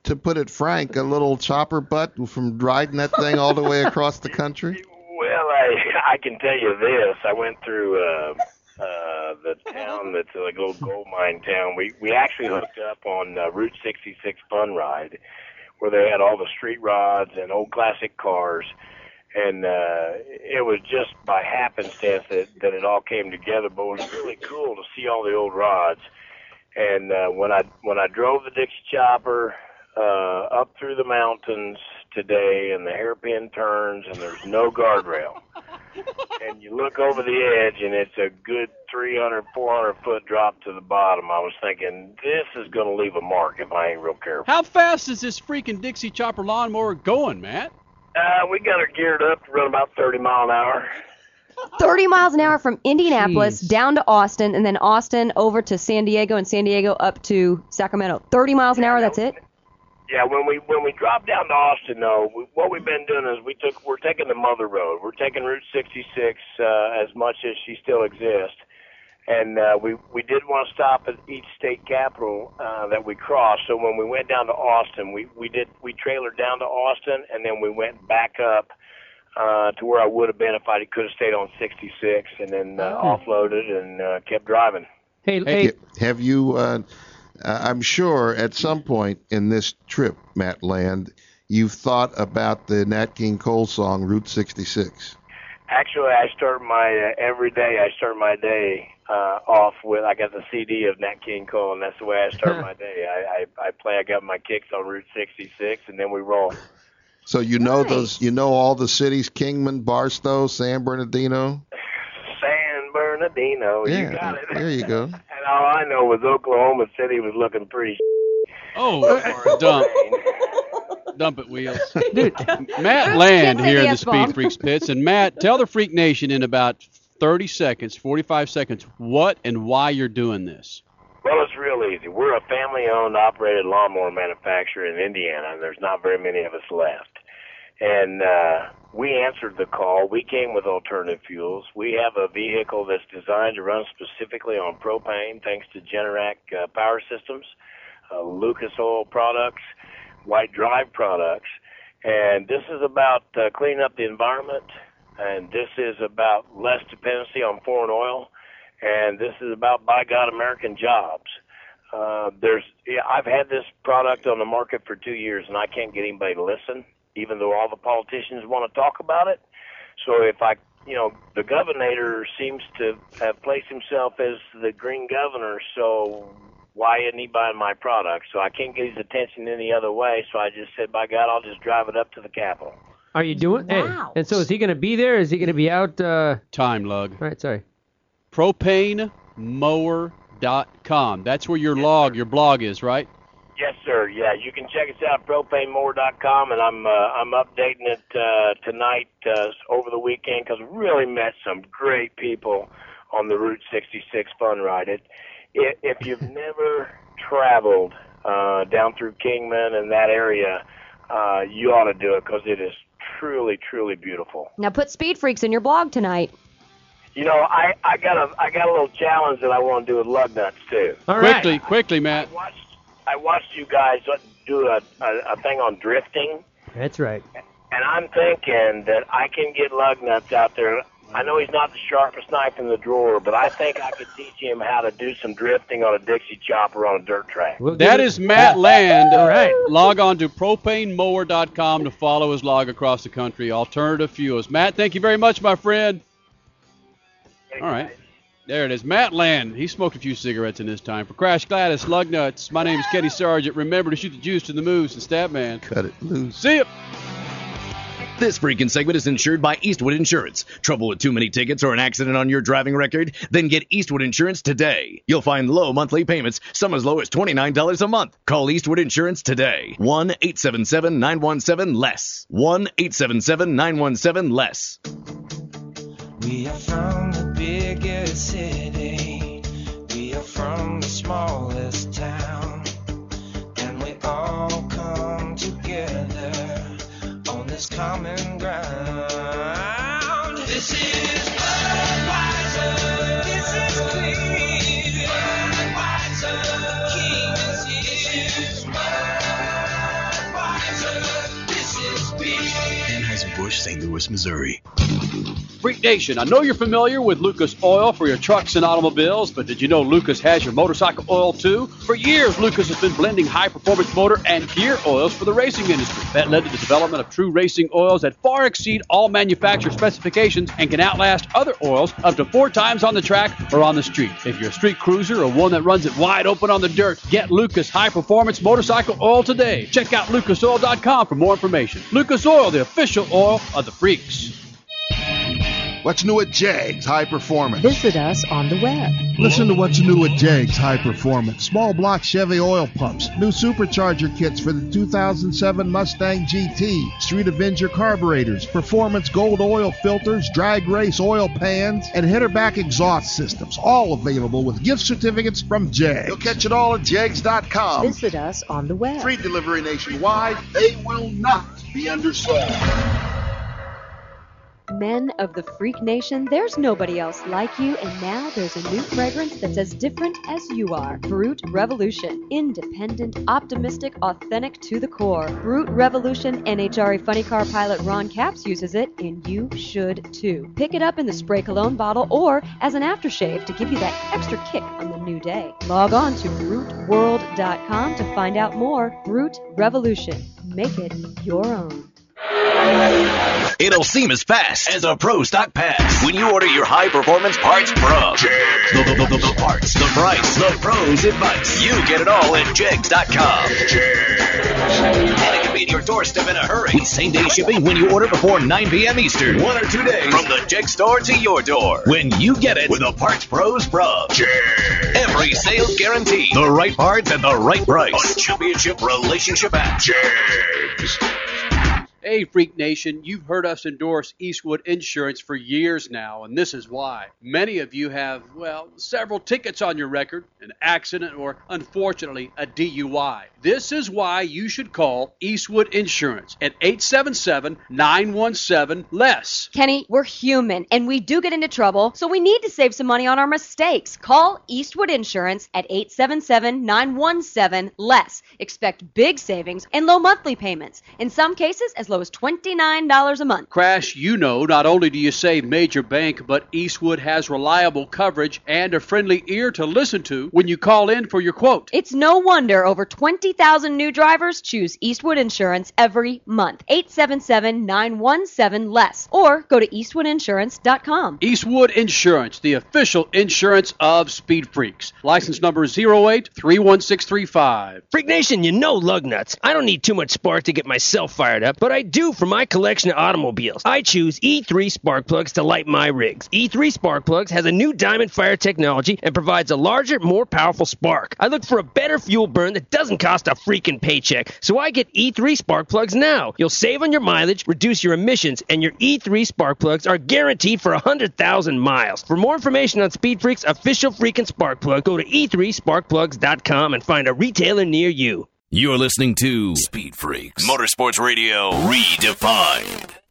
to put it frank, a little chopper butt from riding that thing all the way across the country? Well, I I can tell you this. I went through uh, uh, the town that's like a little gold mine town. We we actually hooked up on uh, Route 66 Fun Ride, where they had all the street rods and old classic cars, and uh, it was just by happenstance that that it all came together. But it was really cool to see all the old rods. And uh, when I when I drove the Dixie Chopper uh, up through the mountains today, and the hairpin turns, and there's no guardrail, and you look over the edge, and it's a good 300, 400 foot drop to the bottom. I was thinking this is going to leave a mark if I ain't real careful. How fast is this freaking Dixie chopper lawnmower going, Matt? Uh, we got her geared up to run about 30 mile an hour. 30 miles an hour from Indianapolis down to Austin, and then Austin over to San Diego, and San Diego up to Sacramento. 30 miles an hour. That's it. Yeah, when we when we dropped down to Austin, though, we, what we've been doing is we took we're taking the mother road. We're taking Route 66 uh, as much as she still exists, and uh, we we did want to stop at each state capital uh, that we crossed. So when we went down to Austin, we we did we trailered down to Austin, and then we went back up uh, to where I would have been if I could have stayed on 66, and then uh, Oh. offloaded and uh, kept driving. Hey, hey, have you? Uh, uh, I'm sure at some point in this trip, Matt Land, you've thought about the Nat King Cole song "Route 66." Actually, I start my uh, every day. I start my day uh, off with. I got the CD of Nat King Cole, and that's the way I start my day. I, I I play. I got my kicks on Route 66, and then we roll. So you know those, you know all the cities: Kingman, Barstow, San Bernardino. San Bernardino. Yeah, you got it. there you go. And all I know was Oklahoma City was looking pretty. Oh, dump. Dump it, Wheels. Matt Land here in the S-bomb. Speed Freaks pits. And Matt, tell the Freak Nation in about 30 seconds, 45 seconds, what and why you're doing this. Well, it's real easy. We're a family-owned, operated lawnmower manufacturer in Indiana, and there's not very many of us left. And uh, we answered the call. We came with alternative fuels. We have a vehicle that's designed to run specifically on propane, thanks to Generac uh, Power Systems, uh, Lucas Oil products, White Drive products, and this is about uh, cleaning up the environment, and this is about less dependency on foreign oil and this is about by God American jobs. Uh, there's, yeah, I've had this product on the market for two years, and I can't get anybody to listen, even though all the politicians want to talk about it. So if I, you know, the governor seems to have placed himself as the green governor, so why isn't he buying my product? So I can't get his attention any other way. So I just said, by God, I'll just drive it up to the Capitol. Are you doing? Hey, and so is he going to be there? Is he going to be out? Uh... Time lug. All right, sorry. PropaneMower.com. That's where your log, your blog is, right? Yes, sir. Yeah, you can check us out propanemower.com, and I'm uh, I'm updating it uh, tonight uh, over the weekend because we really met some great people on the Route 66 fun ride. It, i if you've never traveled uh, down through Kingman and that area, uh, you ought to do it because it is truly, truly beautiful. Now put Speed Freaks in your blog tonight. You know, I, I got a I got a little challenge that I want to do with lug nuts too. All right. Quickly, quickly, Matt. I watched you guys do a, a, a thing on drifting. That's right. And I'm thinking that I can get lug nuts out there. I know he's not the sharpest knife in the drawer, but I think I could teach him how to do some drifting on a Dixie chopper on a dirt track. That is Matt Land. All right. Log on to propanemower.com to follow his log across the country. Alternative fuels. Matt, thank you very much, my friend. All right. There it is. Matt Land. He smoked a few cigarettes in his time. For Crash Gladys, Lug Nuts, my name is Kenny Sargent. Remember to shoot the juice to the moose and stab man. Cut it loose. See ya. This freaking segment is insured by Eastwood Insurance. Trouble with too many tickets or an accident on your driving record? Then get Eastwood Insurance today. You'll find low monthly payments, some as low as $29 a month. Call Eastwood Insurance today. 1 877 917 less. 1 877 917 less. We are from the biggest city, we are from the smallest town, and we all come together on this common ground. This is Budweiser. This is clean. Budweiser. King is here. This is Budweiser. This is big. Anheuser-Busch, St. Louis, Missouri. Freak Nation, I know you're familiar with Lucas Oil for your trucks and automobiles, but did you know Lucas has your motorcycle oil too? For years, Lucas has been blending high performance motor and gear oils for the racing industry. That led to the development of true racing oils that far exceed all manufacturer specifications and can outlast other oils up to four times on the track or on the street. If you're a street cruiser or one that runs it wide open on the dirt, get Lucas high performance motorcycle oil today. Check out lucasoil.com for more information. Lucas Oil, the official oil of the freaks. What's new at Jegs High Performance? Visit us on the web. Listen to what's new at Jegs High Performance. Small block Chevy oil pumps, new supercharger kits for the 2007 Mustang GT, Street Avenger carburetors, performance gold oil filters, drag race oil pans, and header back exhaust systems. All available with gift certificates from Jegs. You'll catch it all at Jegs.com. Visit us on the web. Free delivery nationwide. They will not be undersold. Men of the Freak Nation, there's nobody else like you, and now there's a new fragrance that's as different as you are. Brute Revolution. Independent, optimistic, authentic to the core. Brute Revolution NHRA Funny Car pilot Ron Capps uses it, and you should too. Pick it up in the spray cologne bottle or as an aftershave to give you that extra kick on the new day. Log on to bruteworld.com to find out more. Brute Revolution. Make it your own. It'll seem as fast as a Pro Stock Pass when you order your high performance parts from the, the, the, the, the parts, the price, the pros advice. You get it all at Jegs.com. And it can be at your doorstep in a hurry with same day shipping when you order before 9 p.m. Eastern. One or two days from the Jeg store to your door. When you get it with the Parts Pros from Every sale guarantee. The right parts at the right price. A championship relationship at Jegs. Hey, Freak Nation, you've heard us endorse Eastwood Insurance for years now, and this is why. Many of you have, well, several tickets on your record, an accident, or unfortunately, a DUI. This is why you should call Eastwood Insurance at 877 917 LESS. Kenny, we're human and we do get into trouble, so we need to save some money on our mistakes. Call Eastwood Insurance at 877 917 LESS. Expect big savings and low monthly payments. In some cases, as low as $29 a month. Crash, you know, not only do you save major bank, but Eastwood has reliable coverage and a friendly ear to listen to when you call in for your quote. It's no wonder over 20,000 new drivers choose Eastwood Insurance every month. 877 917 LESS or go to eastwoodinsurance.com. Eastwood Insurance, the official insurance of Speed Freaks. License number 0831635. Freak Nation, you know lug nuts. I don't need too much spark to get myself fired up, but I do for my collection of automobiles. I choose E3 spark plugs to light my rigs. E3 spark plugs has a new diamond fire technology and provides a larger, more powerful spark. I look for a better fuel burn that doesn't cost a freaking paycheck, so I get E3 spark plugs now. You'll save on your mileage, reduce your emissions, and your E3 spark plugs are guaranteed for 100,000 miles. For more information on Speed Freak's official freaking spark plug, go to e3sparkplugs.com and find a retailer near you. You're listening to Speed Freaks Motorsports Radio Redefined.